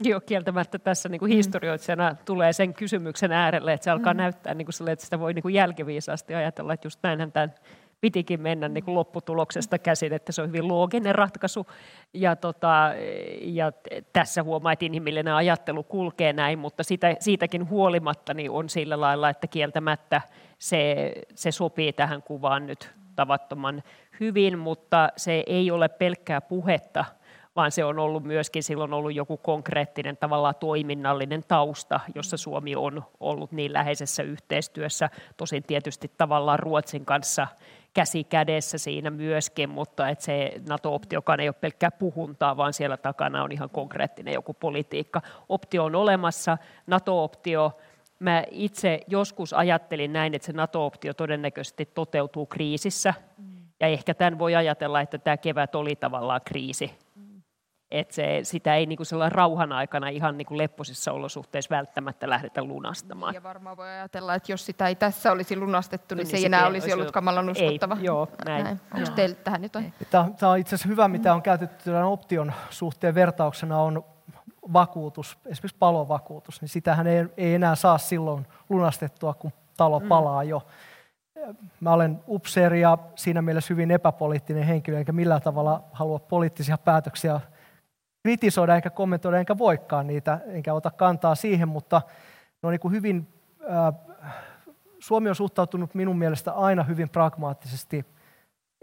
Joo, kieltämättä tässä niin kuin mm. historioitsijana tulee sen kysymyksen äärelle, että se alkaa mm. näyttää niin kuin sille, että sitä voi niin kuin jälkiviisaasti ajatella, että just näinhän tämän pitikin mennä niin kuin lopputuloksesta käsin, että se on hyvin looginen ratkaisu. Ja, tota, ja tässä huomaa, että inhimillinen ajattelu kulkee näin, mutta sitä, siitäkin huolimatta niin on sillä lailla, että kieltämättä se, se sopii tähän kuvaan nyt tavattoman hyvin, mutta se ei ole pelkkää puhetta, vaan se on ollut myöskin silloin ollut joku konkreettinen tavallaan toiminnallinen tausta, jossa Suomi on ollut niin läheisessä yhteistyössä, tosin tietysti tavallaan Ruotsin kanssa käsi kädessä siinä myöskin, mutta että se NATO-optiokaan ei ole pelkkää puhuntaa, vaan siellä takana on ihan konkreettinen joku politiikka. Optio on olemassa, NATO-optio, mä itse joskus ajattelin näin, että se NATO-optio todennäköisesti toteutuu kriisissä, ja ehkä tämän voi ajatella, että tämä kevät oli tavallaan kriisi että se, sitä ei niin kuin rauhan aikana ihan niin kuin lepposissa olosuhteissa välttämättä lähdetä lunastamaan.
Ja varmaan voi ajatella, että jos sitä ei tässä olisi lunastettu, niin, niin se ei enää olisi ollut kamalan uskottava.
Ei, joo, näin. näin.
Onko teille tähän jotain?
Tämä on itse asiassa hyvä, mitä on käytetty tämän option suhteen vertauksena on vakuutus, esimerkiksi palovakuutus, niin sitähän ei, ei enää saa silloin lunastettua, kun talo mm. palaa jo. Mä olen upseeri ja siinä mielessä hyvin epäpoliittinen henkilö, enkä millään tavalla halua poliittisia päätöksiä kritisoida enkä kommentoida enkä voikaan niitä, enkä ota kantaa siihen, mutta ne on niin kuin hyvin, äh, Suomi on suhtautunut minun mielestä aina hyvin pragmaattisesti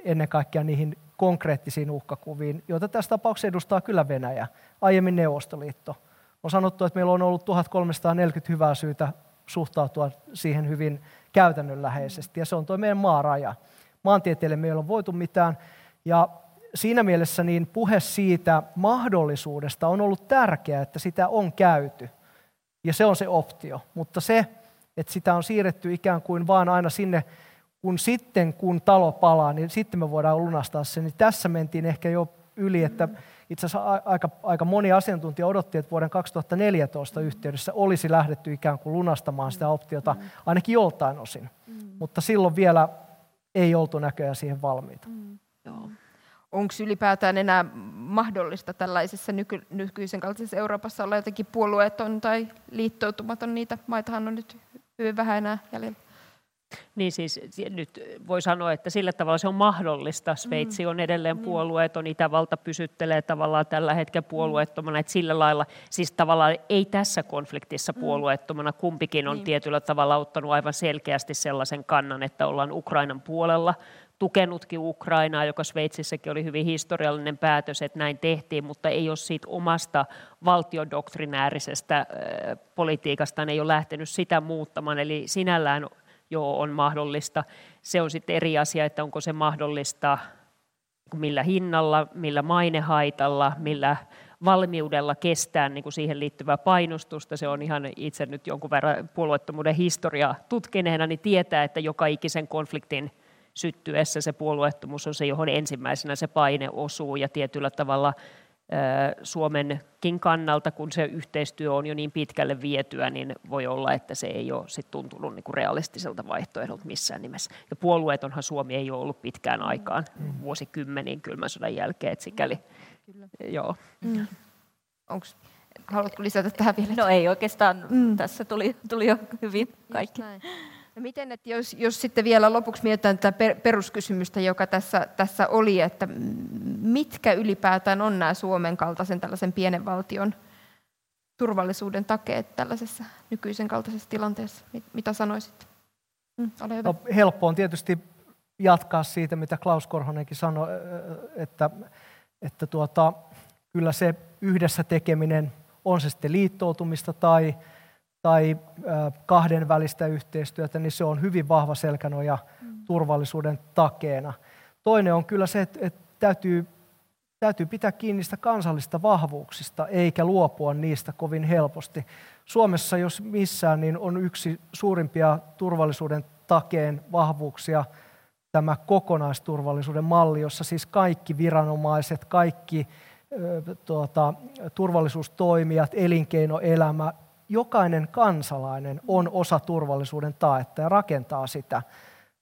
ennen kaikkea niihin konkreettisiin uhkakuviin, joita tässä tapauksessa edustaa kyllä Venäjä, aiemmin Neuvostoliitto. On sanottu, että meillä on ollut 1340 hyvää syytä suhtautua siihen hyvin käytännönläheisesti, ja se on tuo meidän maaraja. Maantieteelle meillä on voitu mitään, ja siinä mielessä niin puhe siitä mahdollisuudesta on ollut tärkeää, että sitä on käyty. Ja se on se optio. Mutta se, että sitä on siirretty ikään kuin vaan aina sinne, kun sitten kun talo palaa, niin sitten me voidaan lunastaa se. Niin tässä mentiin ehkä jo yli, että itse asiassa aika, aika moni asiantuntija odotti, että vuoden 2014 yhteydessä olisi lähdetty ikään kuin lunastamaan sitä optiota, ainakin joltain osin. Mutta silloin vielä ei oltu näköjään siihen valmiita. Mm,
joo onko ylipäätään enää mahdollista tällaisessa nyky- nykyisen kaltaisessa Euroopassa olla jotenkin puolueeton tai liittoutumaton? Niitä maitahan on nyt hyvin vähän enää jäljellä.
Niin siis nyt voi sanoa, että sillä tavalla se on mahdollista. Sveitsi on edelleen mm. puolueeton, Itävalta pysyttelee tavallaan tällä hetkellä mm. puolueettomana, että sillä lailla, siis tavallaan ei tässä konfliktissa mm. puolueettomana, kumpikin on niin. tietyllä tavalla ottanut aivan selkeästi sellaisen kannan, että ollaan Ukrainan puolella, tukenutkin Ukrainaa, joka Sveitsissäkin oli hyvin historiallinen päätös, että näin tehtiin, mutta ei ole siitä omasta valtiodoktrinäärisestä politiikasta, ei ole lähtenyt sitä muuttamaan, eli sinällään jo on mahdollista. Se on sitten eri asia, että onko se mahdollista millä hinnalla, millä mainehaitalla, millä valmiudella kestää niin kuin siihen liittyvää painostusta. Se on ihan itse nyt jonkun verran puolueettomuuden historiaa tutkineena, niin tietää, että joka ikisen konfliktin syttyessä se puolueettomuus on se, johon ensimmäisenä se paine osuu ja tietyllä tavalla Suomenkin kannalta, kun se yhteistyö on jo niin pitkälle vietyä, niin voi olla, että se ei ole sit tuntunut niin kuin realistiselta vaihtoehdolta missään nimessä. Ja puolueetonhan Suomi ei ole ollut pitkään aikaan, mm. vuosikymmeniin kylmän sodan jälkeen, että sikäli, Kyllä. joo. Mm.
Onks, haluatko lisätä tähän vielä?
No ei oikeastaan, mm. tässä tuli, tuli jo hyvin kaikki. Just näin.
No miten, että jos, jos sitten vielä lopuksi mietitään tätä peruskysymystä, joka tässä, tässä oli, että mitkä ylipäätään on nämä Suomen kaltaisen tällaisen pienen valtion turvallisuuden takeet tällaisessa nykyisen kaltaisessa tilanteessa? Mitä sanoisit?
Mm, ole hyvä. No, helppo on tietysti jatkaa siitä, mitä Klaus Korhonenkin sanoi, että, että tuota, kyllä se yhdessä tekeminen, on se sitten liittoutumista tai tai kahden välistä yhteistyötä, niin se on hyvin vahva selkänoja turvallisuuden takeena. Toinen on kyllä se, että, täytyy, täytyy pitää kiinni niistä kansallista vahvuuksista, eikä luopua niistä kovin helposti. Suomessa, jos missään, niin on yksi suurimpia turvallisuuden takeen vahvuuksia tämä kokonaisturvallisuuden malli, jossa siis kaikki viranomaiset, kaikki tuota, turvallisuustoimijat, elinkeinoelämä, jokainen kansalainen on osa turvallisuuden taetta ja rakentaa sitä.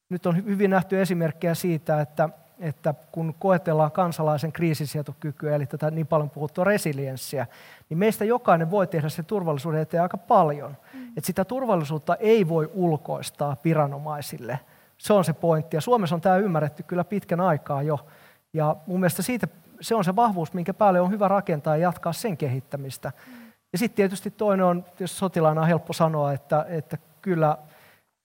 Nyt on hyvin nähty esimerkkejä siitä, että, että kun koetellaan kansalaisen kriisisietokykyä, eli tätä niin paljon puhuttua resilienssiä, niin meistä jokainen voi tehdä se turvallisuuden eteen aika paljon. Mm. Että sitä turvallisuutta ei voi ulkoistaa viranomaisille. Se on se pointti. Ja Suomessa on tämä ymmärretty kyllä pitkän aikaa jo. Ja mun mielestä siitä, se on se vahvuus, minkä päälle on hyvä rakentaa ja jatkaa sen kehittämistä. Mm. Ja sitten tietysti toinen on, jos sotilaana on helppo sanoa, että, että kyllä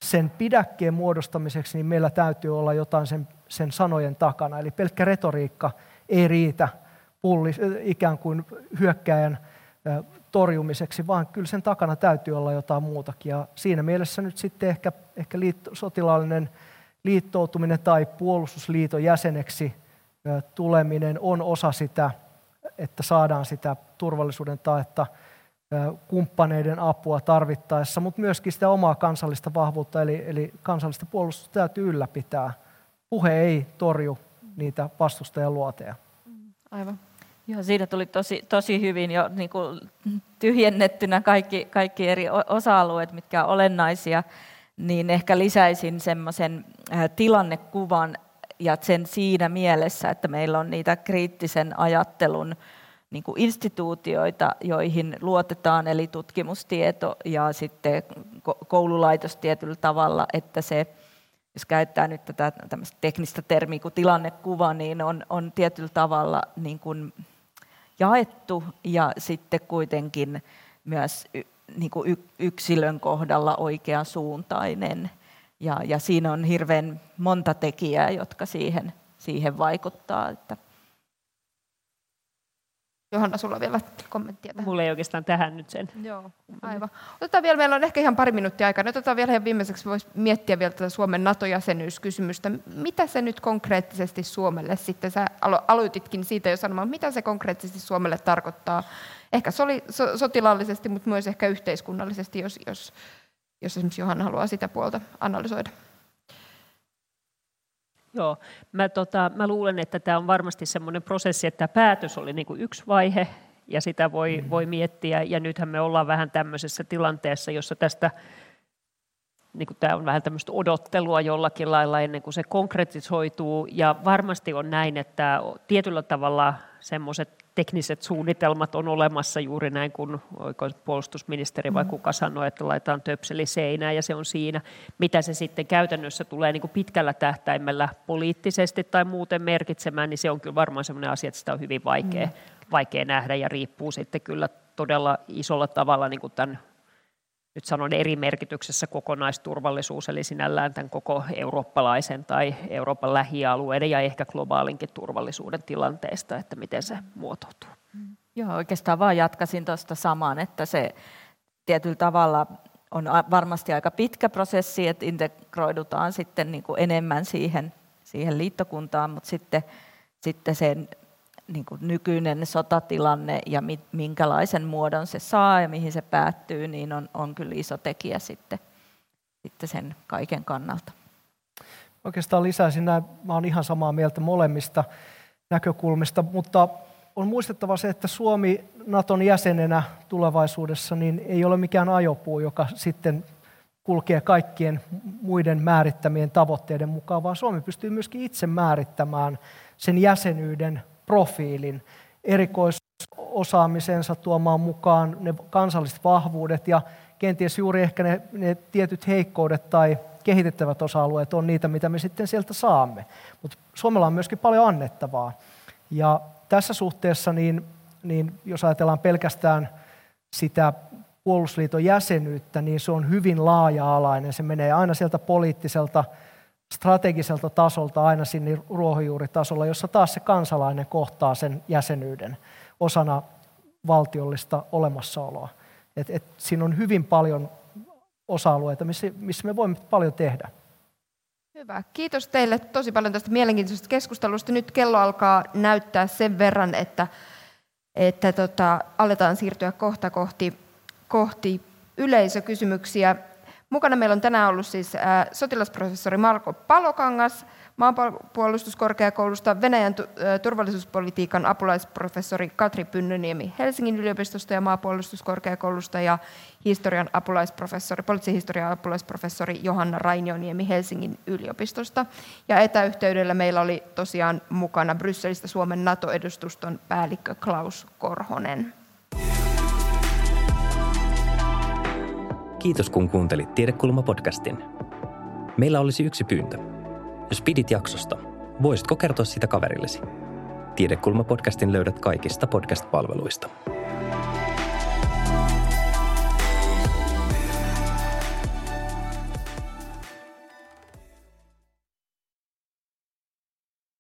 sen pidäkkeen muodostamiseksi niin meillä täytyy olla jotain sen, sen sanojen takana. Eli pelkkä retoriikka ei riitä pulli, ikään kuin hyökkäjän torjumiseksi, vaan kyllä sen takana täytyy olla jotain muutakin. Ja siinä mielessä nyt sitten ehkä, ehkä liitto, sotilaallinen liittoutuminen tai puolustusliiton jäseneksi tuleminen on osa sitä, että saadaan sitä turvallisuuden taetta kumppaneiden apua tarvittaessa, mutta myöskin sitä omaa kansallista vahvuutta, eli, eli kansallista puolustusta täytyy ylläpitää. Puhe ei torju niitä vastustajan luoteja.
Aivan.
Joo, siinä tuli tosi, tosi hyvin jo niin kuin tyhjennettynä kaikki, kaikki eri osa-alueet, mitkä on olennaisia, niin ehkä lisäisin semmoisen tilannekuvan ja sen siinä mielessä, että meillä on niitä kriittisen ajattelun niin kuin instituutioita, joihin luotetaan, eli tutkimustieto ja sitten koululaitos tietyllä tavalla, että se, jos käyttää nyt tätä teknistä termiä kuin tilannekuva, niin on, on tietyllä tavalla niin kuin jaettu ja sitten kuitenkin myös niin kuin yksilön kohdalla oikeasuuntainen. Ja, ja siinä on hirveän monta tekijää, jotka siihen, siihen vaikuttaa. Että
Johanna, sulla vielä kommenttia
tähän? Mulla ei oikeastaan tähän nyt sen.
Joo, aivan. Otetaan vielä, meillä on ehkä ihan pari minuuttia aikaa. Nyt otetaan vielä ihan viimeiseksi, voisi miettiä vielä tätä Suomen NATO-jäsenyyskysymystä. Mitä se nyt konkreettisesti Suomelle sitten, sä alo- aloititkin siitä jo sanomaan, mitä se konkreettisesti Suomelle tarkoittaa, ehkä soli, so, sotilaallisesti, mutta myös ehkä yhteiskunnallisesti, jos, jos, jos esimerkiksi Johanna haluaa sitä puolta analysoida.
Joo, mä, tota, mä luulen, että tämä on varmasti semmoinen prosessi, että päätös oli niin kuin yksi vaihe, ja sitä voi, mm. voi miettiä, ja nythän me ollaan vähän tämmöisessä tilanteessa, jossa tästä niin kuin tämä on vähän tämmöistä odottelua jollakin lailla ennen kuin se konkretisoituu, ja varmasti on näin, että tietyllä tavalla semmoiset tekniset suunnitelmat on olemassa juuri näin, kun puolustusministeri vai mm. kuka sanoi, että laitetaan töpseli seinään ja se on siinä. Mitä se sitten käytännössä tulee niin kuin pitkällä tähtäimellä poliittisesti tai muuten merkitsemään, niin se on kyllä varmaan sellainen asia, että sitä on hyvin vaikea, mm. vaikea nähdä ja riippuu sitten kyllä todella isolla tavalla niin kuin tämän nyt sanon eri merkityksessä kokonaisturvallisuus, eli sinällään tämän koko eurooppalaisen tai Euroopan lähialueiden ja ehkä globaalinkin turvallisuuden tilanteesta, että miten se muotoutuu.
Joo, oikeastaan vaan jatkasin tuosta samaan, että se tietyllä tavalla on varmasti aika pitkä prosessi, että integroidutaan sitten niin kuin enemmän siihen, siihen liittokuntaan, mutta sitten, sitten sen niin kuin nykyinen sotatilanne ja minkälaisen muodon se saa ja mihin se päättyy, niin on, on kyllä iso tekijä sitten, sitten sen kaiken kannalta.
Oikeastaan lisäisin näin, mä olen ihan samaa mieltä molemmista näkökulmista, mutta on muistettava se, että Suomi Naton jäsenenä tulevaisuudessa niin ei ole mikään ajopuu, joka sitten kulkee kaikkien muiden määrittämien tavoitteiden mukaan, vaan Suomi pystyy myöskin itse määrittämään sen jäsenyyden profiilin, erikoisosaamisensa tuomaan mukaan ne kansalliset vahvuudet ja kenties juuri ehkä ne, ne tietyt heikkoudet tai kehitettävät osa-alueet on niitä, mitä me sitten sieltä saamme. Mutta Suomella on myöskin paljon annettavaa. Ja tässä suhteessa, niin, niin jos ajatellaan pelkästään sitä puolustusliiton jäsenyyttä, niin se on hyvin laaja-alainen. Se menee aina sieltä poliittiselta strategiselta tasolta aina sinne ruohonjuuritasolla, jossa taas se kansalainen kohtaa sen jäsenyyden osana valtiollista olemassaoloa. Et, et siinä on hyvin paljon osa-alueita, missä, missä me voimme paljon tehdä.
Hyvä. Kiitos teille tosi paljon tästä mielenkiintoisesta keskustelusta. Nyt kello alkaa näyttää sen verran, että, että tota, aletaan siirtyä kohta kohti, kohti yleisökysymyksiä. Mukana meillä on tänään ollut siis sotilasprofessori Marko Palokangas maanpuolustuskorkeakoulusta, Venäjän turvallisuuspolitiikan apulaisprofessori Katri Pynnyniemi Helsingin yliopistosta ja maanpuolustuskorkeakoulusta ja historian apulaisprofessori, poliittisen historian apulaisprofessori Johanna Rainioniemi Helsingin yliopistosta. Ja etäyhteydellä meillä oli tosiaan mukana Brysselistä Suomen NATO-edustuston päällikkö Klaus Korhonen.
Kiitos kun kuuntelit Tiedekulma-podcastin. Meillä olisi yksi pyyntö. Jos pidit jaksosta, voisitko kertoa sitä kaverillesi? Tiedekulma-podcastin löydät kaikista podcast-palveluista.